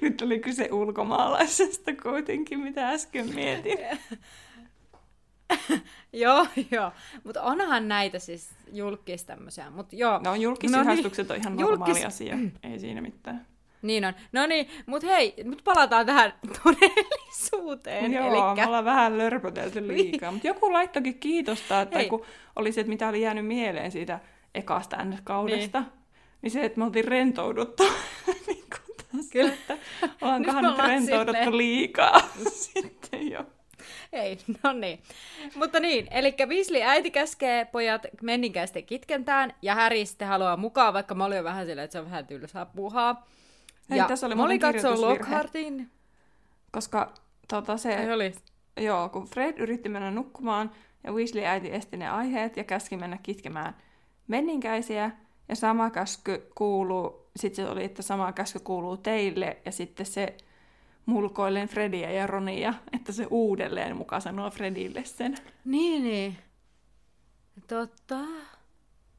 nyt oli kyse ulkomaalaisesta kuitenkin, mitä äsken mietin. Joo, joo. Mutta onhan näitä siis julkis tämmöisiä. Mut joo. No julkisihastukset on ihan normaali Julkis- asia, ei siinä mitään. Niin on. No niin, mutta hei, nyt palataan tähän todellisuuteen. Joo, Elikkä... me ollaan vähän lörpötelty liikaa. Mutta joku laittokin kiitosta, että Hei. kun oli se, että mitä oli jäänyt mieleen siitä ekasta NS-kaudesta, niin. niin se, että me oltiin rentouduttu. niin kuin tässä, Kyllä. Että ollaankohan Nyt nyt ollaan rentouduttu silleen. liikaa sitten jo. Ei, no niin. Mutta niin, eli Weasley äiti käskee pojat menninkäisten kitkentään, ja Harry sitten haluaa mukaan, vaikka mä olin jo vähän silleen, että se on vähän tylsää puhaa. Hei, ja tässä oli muuten katsoo kirjoitusvirhe. Lockhartin. Koska tota, se, Ai oli. joo, kun Fred yritti mennä nukkumaan, ja Weasley äiti esti ne aiheet ja käski mennä kitkemään menninkäisiä, ja sama käsky kuuluu, sitten se oli, että sama käsky kuuluu teille, ja sitten se mulkoillen Frediä ja Ronia, että se uudelleen muka sanoo Fredille sen. Niin, niin. Totta.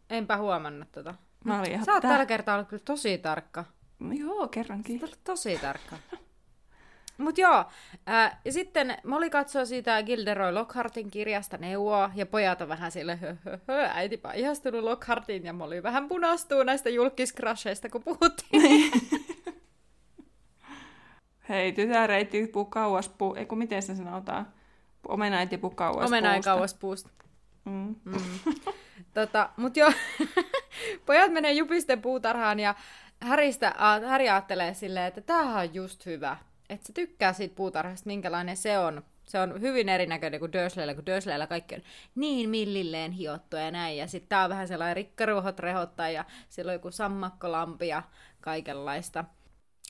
Enpä huomannut tota. Mä olin ihan, Sä oot tällä kertaa ollut kyllä tosi tarkka. No Joo, kerrankin. Oot tosi tarkka. Mut joo, ää, ja sitten Molly katsoo siitä Gilderoy Lockhartin kirjasta neuvoa, ja pojat on vähän sille hö, hö, hö, äitipä ihastunut Lockhartiin, ja Molly vähän punastuu näistä julkiskrasheista, kun puhuttiin. Hei, tytär ei tipu kauas puu... Ei kun miten se sanotaan? Omena ei tipu kauas Omena ei puusta. kauas puusta. Mm. Tota, mut joo, pojat menee jupisten puutarhaan ja Häristä, Häri ajattelee silleen, että tämähän on just hyvä. Että se tykkää siitä puutarhasta, minkälainen se on. Se on hyvin erinäköinen kuin Dursleyllä, kun Dursleyllä kaikki on niin millilleen hiottua ja näin. Ja sitten tää on vähän sellainen rikkaruuhot rehottaa ja siellä on joku sammakkolampi ja kaikenlaista.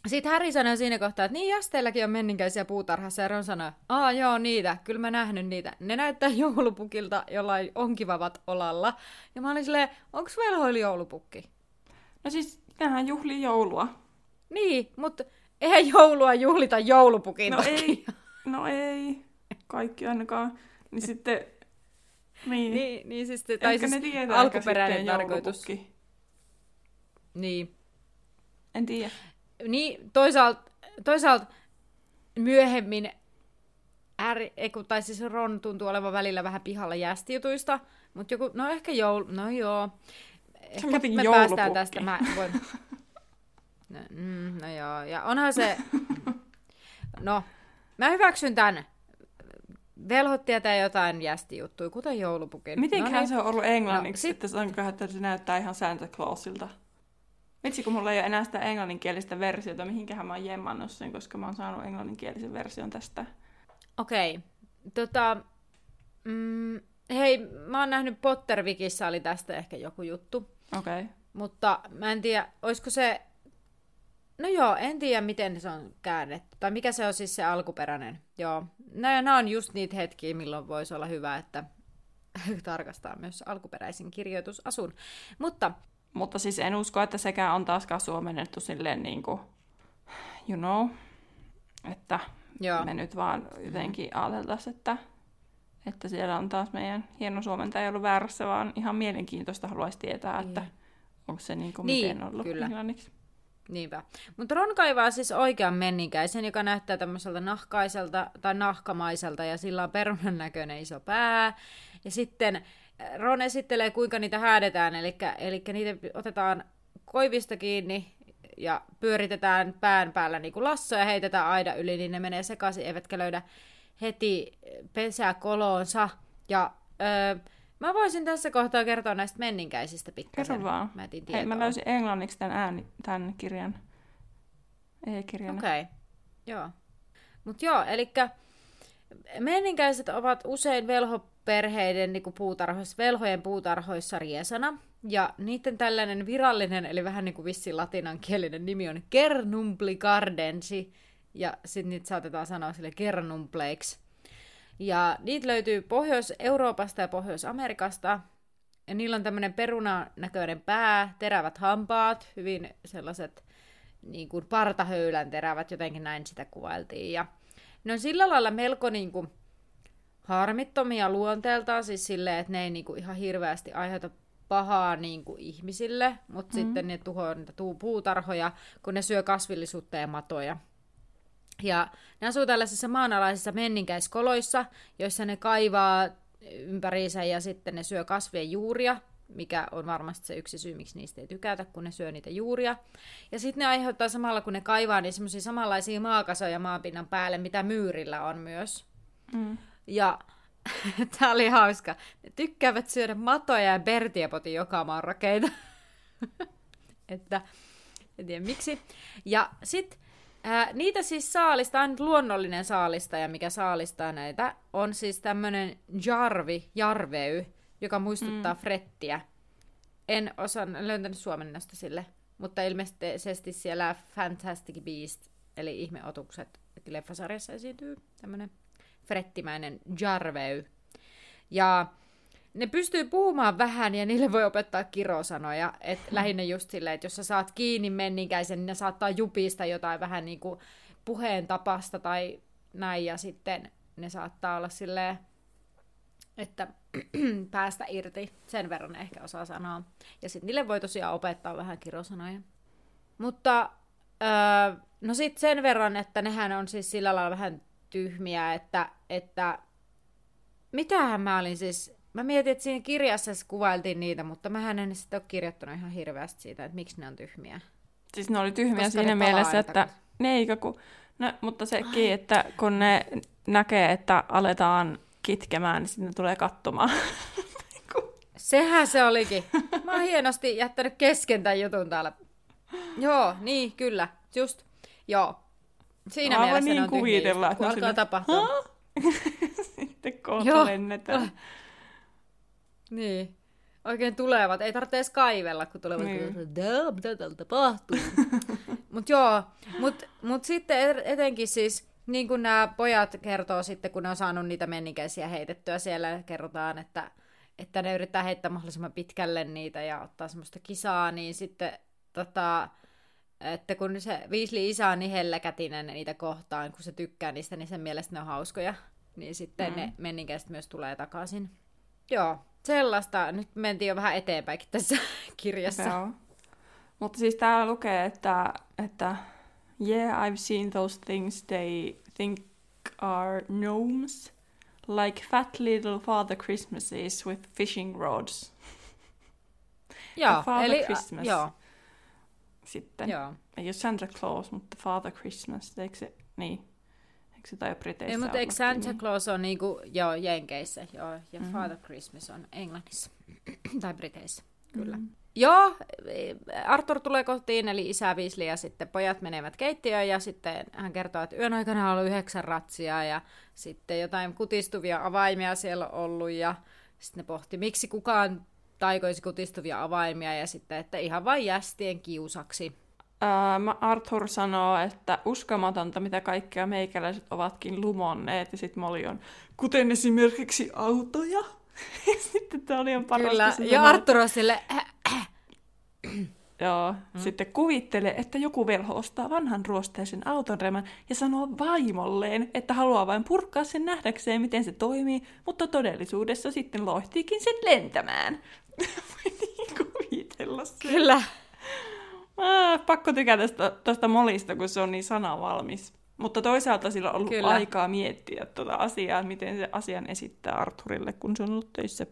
Sitten Harry sanoi siinä kohtaa, että niin jasteellakin on menninkäisiä puutarhassa, ja Ron sanoi, aa joo niitä, kyllä mä nähnyt niitä. Ne näyttää joulupukilta, jollain onkivavat olalla. Ja mä olin silleen, onks velhoili joulupukki? No siis, nehän juhlii joulua. Niin, mutta eihän joulua juhlita joulupukin No takia. ei, no ei. Kaikki ainakaan. Niin sitten, niin. Niin, niin siis, Ehkä tai siis ne tietää alkuperäinen käsitteen tarkoitus. joulupukki. Niin. En tiedä. Niin, toisaalta, toisaalta myöhemmin kun- tai siis Ron tuntuu olevan välillä vähän pihalla jästijutuista, mutta joku, no ehkä joulu, no joo. Ehkä me päästään joulupukki. tästä, mä voin... No, mm, no joo, ja onhan se... No, mä hyväksyn tämän. Velhot tietää jotain jästijuttuja, kuten joulupukin. Mitenköhän no niin. se on ollut englanniksi, No, no, että sanonko, että se näyttää ihan Santa Clausilta? Vitsi, kun mulla ei ole enää sitä englanninkielistä versiota, mihinkähän mä oon jemmannut sen, koska mä oon saanut englanninkielisen version tästä. Okei. Tota, mm, hei, mä oon nähnyt Pottervikissä oli tästä ehkä joku juttu, Okei. Okay. mutta mä en tiedä, olisiko se... No joo, en tiedä miten se on käännetty, tai mikä se on siis se alkuperäinen. Joo, nämä on just niitä hetkiä, milloin voisi olla hyvä, että tarkastaa myös alkuperäisen kirjoitusasun. Mutta Mutta siis en usko, että sekään on taaskaan suomennettu silleen niin kuin, you know, että joo, me nyt vaan jotenkin ajateltaisiin, että, että siellä on taas meidän hieno suomentaja ollut väärässä, vaan ihan mielenkiintoista haluaisi tietää, että Niin. onko se niin kuin Niin, miten ollut kyllä. englanniksi. Niinpä. Mutta Ron kaivaa siis oikean menninkäisen, joka näyttää tämmöiseltä nahkaiselta tai nahkamaiselta ja sillä on perunan näköinen iso pää. Ja sitten äh, Ron esittelee, kuinka niitä häädetään, eli, eli niitä otetaan koivista kiinni ja pyöritetään pään päällä niin kuin lasso ja heitetään aida yli, niin ne menee sekaisin, eivätkä löydä heti pesäkoloonsa. Ja öö, mä voisin tässä kohtaa kertoa näistä menninkäisistä pikkasen. Kerro vaan. Mä etin Hei, mä löysin englanniksi tämän, ääni, tämän kirjan. E-kirjan. Okei, okay. joo. Mutta joo, eli menninkäiset ovat usein velhoperheiden niin puutarhoissa, velhojen puutarhoissa riesana. Ja niiden tällainen virallinen, eli vähän niin kuin vissi latinankielinen nimi on Kernumplicardensi. Ja sitten niitä saatetaan sanoa sille Kernumpleiksi. Ja niitä löytyy Pohjois-Euroopasta ja Pohjois-Amerikasta. Ja niillä on tämmöinen perunanäköinen pää, terävät hampaat, hyvin sellaiset niin kuin partahöylän terävät, jotenkin näin sitä kuvailtiin. Ja ne on sillä lailla melko niin kuin harmittomia luonteeltaan, siis silleen, että ne ei niin kuin ihan hirveästi aiheuta pahaa niin kuin ihmisille, mutta mm. sitten ne tuhoaa niitä puutarhoja, kun ne syö kasvillisuutta ja matoja. Ja ne asuu tällaisissa maanalaisissa menninkäiskoloissa, joissa ne kaivaa ympäriinsä ja sitten ne syö kasvien juuria, mikä on varmasti se yksi syy, miksi niistä ei tykätä, kun ne syö niitä juuria. Ja sitten ne aiheuttaa samalla, kun ne kaivaa, niin semmoisia samanlaisia maakasoja maapinnan päälle, mitä myyrillä on myös. Mm. Ja tämä oli hauska. Ne tykkäävät syödä matoja ja bertiepotin joka maan rakeita. että en tiedä miksi. Ja sitten Ää, niitä siis saalista, ainut luonnollinen saalistaja, mikä saalistaa näitä, on siis tämmönen jarvi, jarvey, joka muistuttaa mm. frettiä. En osaa löytänyt suomennosta sille, mutta ilmeisesti siellä Fantastic Beast, eli ihmeotukset, leffasarjassa esiintyy tämmönen frettimäinen jarvey. Ja ne pystyy puhumaan vähän ja niille voi opettaa kirosanoja. Et lähinnä just silleen, että jos sä saat kiinni menninkäisen, niin ne saattaa jupista jotain vähän niin kuin puheen tapasta tai näin. Ja sitten ne saattaa olla silleen, että päästä irti. Sen verran ne ehkä osaa sanoa. Ja sitten niille voi tosiaan opettaa vähän kirosanoja. Mutta öö, no sitten sen verran, että nehän on siis sillä lailla vähän tyhmiä, että, että mitähän mä olin siis Mä mietin, että siinä kirjassa kuvailtiin niitä, mutta mä en sitten ole kirjoittanut ihan hirveästi siitä, että miksi ne on tyhmiä. Siis ne oli tyhmiä Koska siinä mielessä, että ne eikö ku... No, mutta sekin, että kun ne näkee, että aletaan kitkemään, niin sitten tulee katsomaan. Sehän se olikin. Mä oon hienosti jättänyt kesken tämän jutun täällä. Joo, niin, kyllä. Just. Joo. Siinä Aivan mielessä niin ne on kuvitella, tyhmiä, kun alkaa tapahtua. sitten kohta lennetään. Niin. Oikein tulevat. Ei tarvitse edes kaivella, kun tulevat. Niin. Mitä täällä tapahtuu? mut joo, mut, mut sitten etenkin siis, niin kuin nämä pojat kertoo sitten, kun ne on saanut niitä menninkäisiä heitettyä siellä, kerrotaan, että, että ne yrittää heittää mahdollisimman pitkälle niitä ja ottaa semmoista kisaa, niin sitten tota, että kun se Viisli isä on niin helläkätinen niitä kohtaan, kun se tykkää niistä, niin sen mielestä ne on hauskoja. Niin sitten mm. ne menninkäiset myös tulee takaisin. Joo, sellaista. Nyt mentiin jo vähän eteenpäinkin tässä kirjassa. Joo. Mutta siis täällä lukee, että, että yeah, I've seen those things they think are gnomes, like fat little Father Christmases with fishing rods. Joo, Father eli, Christmas. joo. Sitten. Joo. Ei ole Santa Claus, mutta Father Christmas, eikö se, niin. Se tai Briteissä Ei, mutta eikö Santa niin? Claus on niinku, joo, Jenkeissä, joo, ja mm-hmm. Father Christmas on Englannissa, tai Briteissä, kyllä. Mm-hmm. Joo, Arthur tulee kotiin, eli isä Weasley ja sitten pojat menevät keittiöön ja sitten hän kertoo, että yön aikana on ollut yhdeksän ratsia ja sitten jotain kutistuvia avaimia siellä on ollut ja sitten ne pohti, miksi kukaan taikoisi kutistuvia avaimia ja sitten, että ihan vain jästien kiusaksi. Ää, Arthur sanoo, että uskomatonta, mitä kaikkea meikäläiset ovatkin lumonneet, ja sitten Molly on, kuten esimerkiksi autoja. ja sitten tämä oli ihan parasta. Kyllä, ja Arthur on sille, äh, äh. Joo, mm. sitten kuvittele, että joku velho ostaa vanhan ruosteisen autonremän ja sanoo vaimolleen, että haluaa vain purkaa sen nähdäkseen, miten se toimii, mutta todellisuudessa sitten lohtiikin sen lentämään. Voi niin kuvitella sen. Kyllä. Mä, pakko tykätä tuosta molista, kun se on niin sanavalmis. Mutta toisaalta sillä on ollut Kyllä. aikaa miettiä tuota asiaa, miten se asian esittää Arturille, kun se on ollut töissä.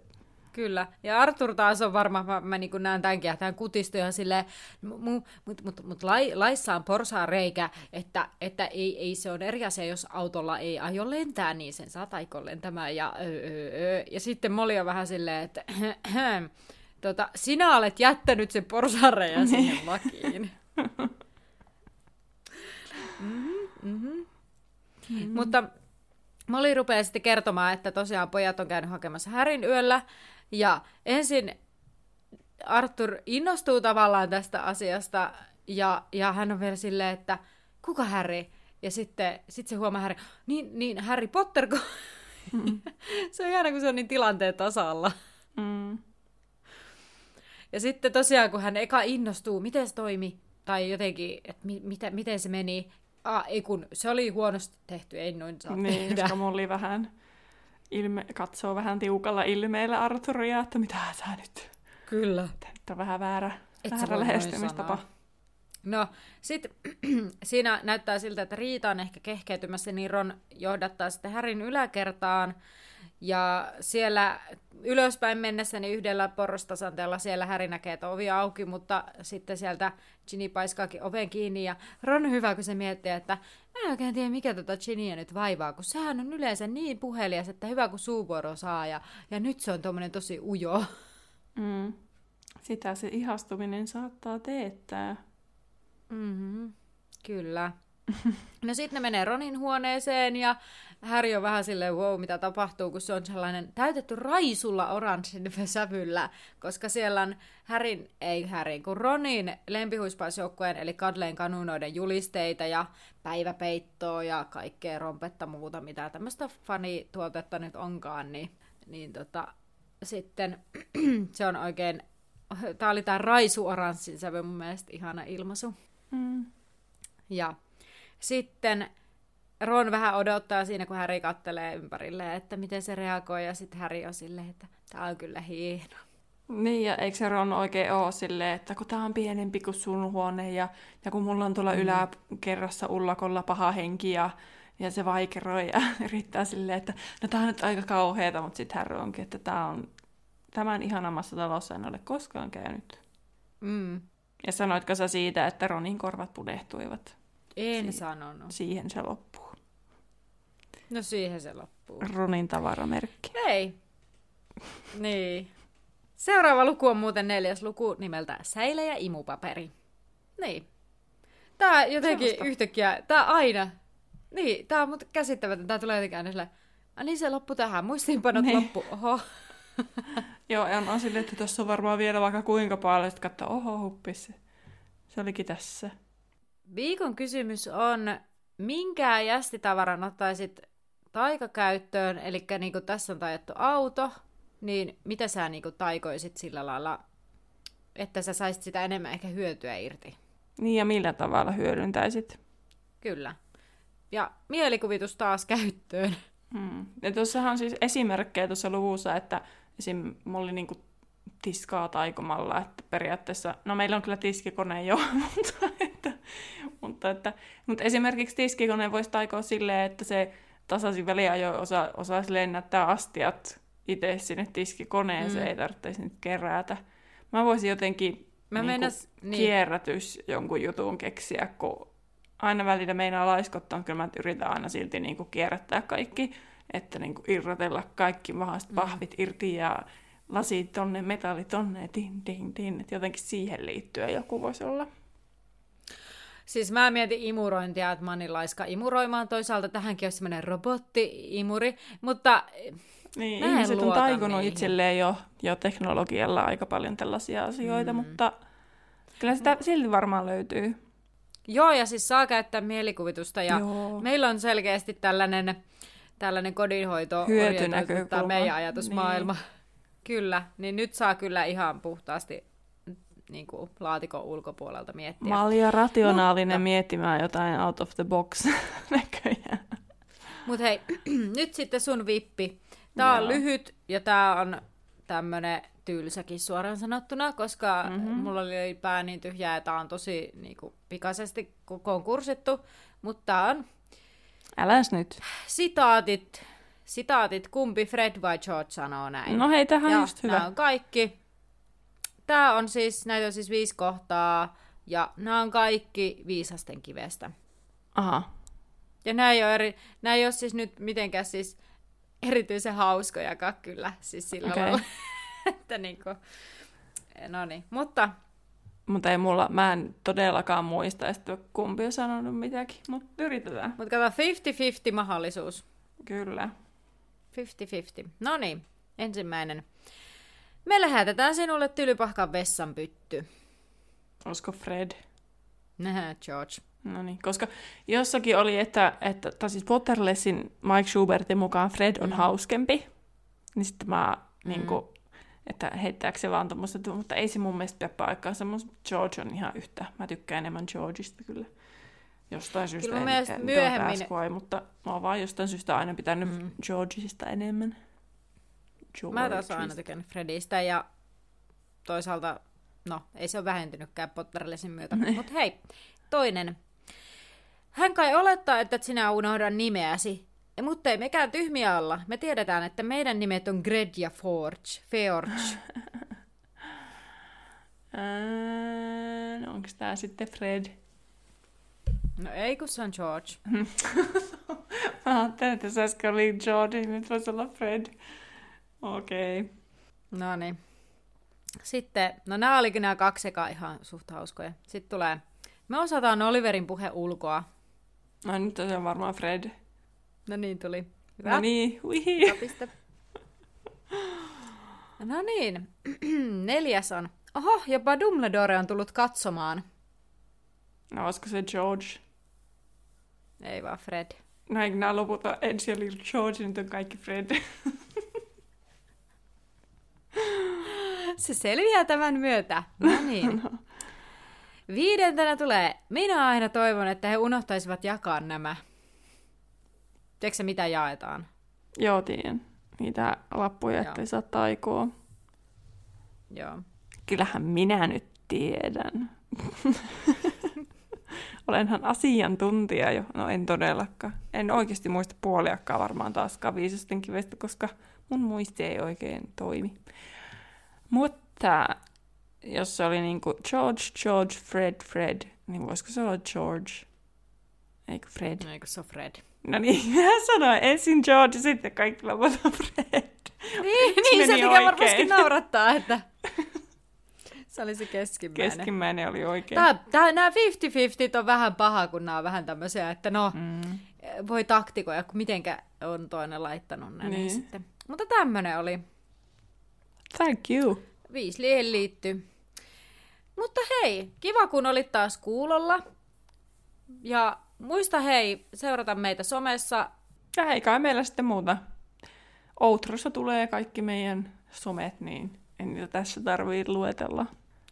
Kyllä. Ja Artur taas on varmaan, mä, mä niin näen tämänkin, että hän kutistui ihan silleen, mutta mut, mut, mut lai, laissa on porsaan reikä, että, että ei, ei se on eri asia, jos autolla ei aio lentää, niin sen saa taikon lentämään. Ja, öö, öö. ja sitten Moli on vähän silleen, että tota, sinä olet jättänyt sen porsareja niin. sinne lakiin. mm-hmm, mm-hmm. Mm-hmm. Mutta Molly rupeaa sitten kertomaan, että tosiaan pojat on käynyt hakemassa Härin yöllä. Ja ensin Arthur innostuu tavallaan tästä asiasta. Ja, ja hän on vielä silleen, että kuka Harry? Ja sitten sit se huomaa Harry, niin, niin Harry Potter, Mm. se on ihana, kun se on niin tilanteen tasalla. Mm. Ja sitten tosiaan, kun hän eka innostuu, miten se toimi, tai jotenkin, että mi- mitä, miten se meni. Ah, ei kun, se oli huonosti tehty, ei noin saa Niin, tehdä. koska Molli vähän ilme, katsoo vähän tiukalla ilmeellä Arturia, että mitä sä nyt, Kyllä. tämä nyt on vähän väärä, Et väärä lähestymistapa. No, sitten siinä näyttää siltä, että Riita on ehkä kehkeytymässä, niin Ron johdattaa sitten Härin yläkertaan. Ja siellä ylöspäin mennessä, niin yhdellä porrastasanteella siellä Häri näkee, että ovi auki, mutta sitten sieltä Ginny paiskaakin oven kiinni. Ja Ron on hyvä, kun se miettii, että mä en oikein tiedä, mikä tota Ginnyä nyt vaivaa, kun sehän on yleensä niin puhelias, että hyvä kun suuvuoro saa. Ja, ja nyt se on tommonen tosi ujo. Mm. Sitä se ihastuminen saattaa teettää. Mm-hmm. Kyllä. No sitten ne menee Ronin huoneeseen ja Harry on vähän silleen, wow, mitä tapahtuu, kun se on sellainen täytetty raisulla oranssin sävyllä, koska siellä on Härin, ei Härin, kun Ronin lempihuispausjoukkueen eli Kadleen kanunoiden julisteita ja päiväpeittoa ja kaikkea rompetta muuta, mitä tämmöistä fanituotetta nyt onkaan, niin, niin tota, sitten se on oikein, tää oli tää raisu oranssin sävy mun mielestä ihana ilmaisu. Mm. Ja sitten Ron vähän odottaa siinä, kun Harry kattelee ympärille, että miten se reagoi, ja sitten Harry on silleen, että tämä on kyllä hieno. Niin, ja eikö se Ron oikein ole silleen, että kun tää on pienempi kuin sun huone, ja, ja kun mulla on tuolla mm. yläkerrassa ullakolla paha henki, ja, ja se vaikeroi, ja yrittää silleen, että no tää on nyt aika kauheeta, mutta sitten Harry onkin, että tää on tämän ihanammassa talossa en ole koskaan käynyt. Mm. Ja sanoitko sä siitä, että Ronin korvat pudehtuivat? En Si- sanonut. Siihen se loppuu. No siihen se loppuu. Ronin tavaramerkki. Hei. Niin. Seuraava luku on muuten neljäs luku nimeltä Säile ja imupaperi. Niin. Tää jotenkin Sellaista. yhtäkkiä, tää aina. Niin, tää on mut käsittämätön. Tää tulee jotenkin aina silleen, "Ai niin se loppu tähän, muistiinpanot Niin. loppu. Oho. Joo, on, on silleen, että tuossa on varmaan vielä vaikka kuinka paljon, että katsoa, oho, huppis. Se olikin tässä. Viikon kysymys on, minkä jästitavaran ottaisit taikakäyttöön, eli niin kuin tässä on taidettu auto, niin mitä sä niin kuin taikoisit sillä lailla, että sä saisit sitä enemmän ehkä hyötyä irti? Niin, ja millä tavalla hyödyntäisit? Kyllä. Ja mielikuvitus taas käyttöön. Hmm. Ja tuossahan on siis esimerkkejä tuossa luvussa, että esim. Molli niinku tiskaa taikomalla, että periaatteessa, no meillä on kyllä tiskikone jo, mutta, että, mutta, että, mutta esimerkiksi tiskikone voisi taikoa silleen, että se tasaisin väliajoin osa, osaisi lennättää astiat itse sinne tiskikoneeseen, Mm. ei tarvitsisi nyt kerätä. Mä voisin jotenkin Mä niinku meinas, niin, kierrätys jonkun jutun keksiä, kun aina välillä meinaa laiskottaa, kyllä mä yritän aina silti niin kuin kierrättää kaikki, että niin kuin irrotella kaikki mahdolliset Mm. pahvit irti ja lasit tonne, metallit tonne, tin, tin, tin, että jotenkin siihen liittyen joku voisi olla. Siis mä mietin imurointia, että mä oon niin laiska imuroimaan. Toisaalta tähänkin olisi semmoinen robotti-imuri, mutta Niin, Mä en ihmiset on luota taikonut niihin. itselleen jo, jo teknologialla aika paljon tällaisia asioita, Mm. mutta kyllä sitä silti varmaan löytyy. joo, ja siis saa käyttää mielikuvitusta. Ja Joo. meillä on selkeästi tällainen, tällainen kodinhoito Hyötynäkökulma. meidän ajatusmaailma. Niin. Kyllä, niin nyt saa kyllä ihan puhtaasti niin kuin, laatikon ulkopuolelta miettiä. Mä olin jo rationaalinen Mutta- miettimään jotain out of the box näköjään. Mutta hei, nyt sitten sun vippi. Tää on Joo. lyhyt ja tää on tämmönen tylsäkin suoraan sanottuna, koska Mhm. mm-hmm. mulla oli pää niin tyhjää ja tää on tosi niinku, pikaisesti konkurssittu. Mutta tää on Äläs nyt. sitaatit, sitaatit, kumpi Fred vai George sanoo näin. No hei, tähän on just hyvä. nämä on kaikki. Tää on siis, näitä on siis viisi kohtaa ja nämä on kaikki viisasten kivestä. Aha. Ja nämä ei ole, eri, nämä ei ole siis nyt mitenkään siis erityisen hauskojakaan kyllä, siis sillä okay. lailla, että niinku, no niin, mutta Mutta ei mulla, mä en todellakaan muista, että kumpi on sanonut mitäkin, mutta yritetään. mutta kato 50-50 mahdollisuus, Kyllä. 50-50. No niin, ensimmäinen. Me lähetetään sinulle tylypahkan vessanpytty. Olisiko Fred? Nähä, George. No niin, koska jossakin oli, että, että tai siis Potterlessin Mike Schubertin mukaan Fred on mm. hauskempi, niin sitten mä mm. niin kuin, että heittääkö se vaan tommoista, mutta ei se mun mielestä pidä paikkaansa. Mun George on ihan yhtä. Mä tykkään enemmän Georgeista kyllä. Jostain syystä kyllä en, en, myöhemmin... Why, mutta mä oon vaan jostain syystä aina pitänyt mm. Georgeista enemmän. Georgeista. Mä taas aina tykännyt Fredistä ja toisaalta, no ei se ole vähentynytkään Potterlesin myötä. Mutta hei, toinen. Hän kai olettaa, että sinä unohda nimeäsi, mutta ei mekään tyhmiä olla. Me tiedetään, että meidän nimet on Gred ja Forge. Forge. no onko tämä sitten Fred? No ei, kun se on George. Mä ajattelin, että se äsken oli George, niin nyt voisi olla Fred. Okei. Okay. No niin. Sitten, no nämä olikin nämä kaksi eka ihan suht hauskoja. Sitten tulee, me osataan Oliverin puhe ulkoa. No nyt on varmaan Fred. No niin, tuli. Hyvä. No niin, uihi. No niin, neljäs on. Oho, jopa Dumbledore on tullut katsomaan. No, olisiko se George? Ei vaan Fred. No eikö nämä lopulta Edge ja Little George, nyt on kaikki Fred. se selviää tämän myötä. No niin. no. Viidentenä tulee, minä aina toivon, että he unohtaisivat jakaa nämä. Tiedätkö mitä jaetaan? Joo, tiedän. Niitä lappuja, ettei saa taikoa. Joo. Kyllähän minä nyt tiedän. Olenhan asiantuntija jo. No en todellakaan. En oikeasti muista puoliakkaa varmaan taaskaan viisasten kivestä, koska mun muisti ei oikein toimi. Mutta jos se oli niinku George, George, Fred, Fred, niin voisiko se olla George? Eikö Fred? No, eikö se ole Fred? No niin, mä sanoin ensin George ja sitten kaikki lopulta Fred. Niin, niin se mikä varmasti naurattaa, että se oli se keskimmäinen. Keskimmäinen oli oikein. Tää, tää, nämä 50-50 on vähän paha, kun nämä on vähän tämmöisiä, että no, mm. voi taktikoja, kun mitenkä on toinen laittanut ne. Niin. niin sitten. Mutta tämmöinen oli. Thank you. Viisi liittyy. Mutta hei, kiva kun olit taas kuulolla. Ja muista hei, seurata meitä somessa. Ja hei kai meillä sitten muuta. Outrossa tulee kaikki meidän somet, niin en niitä tässä tarvii luetella.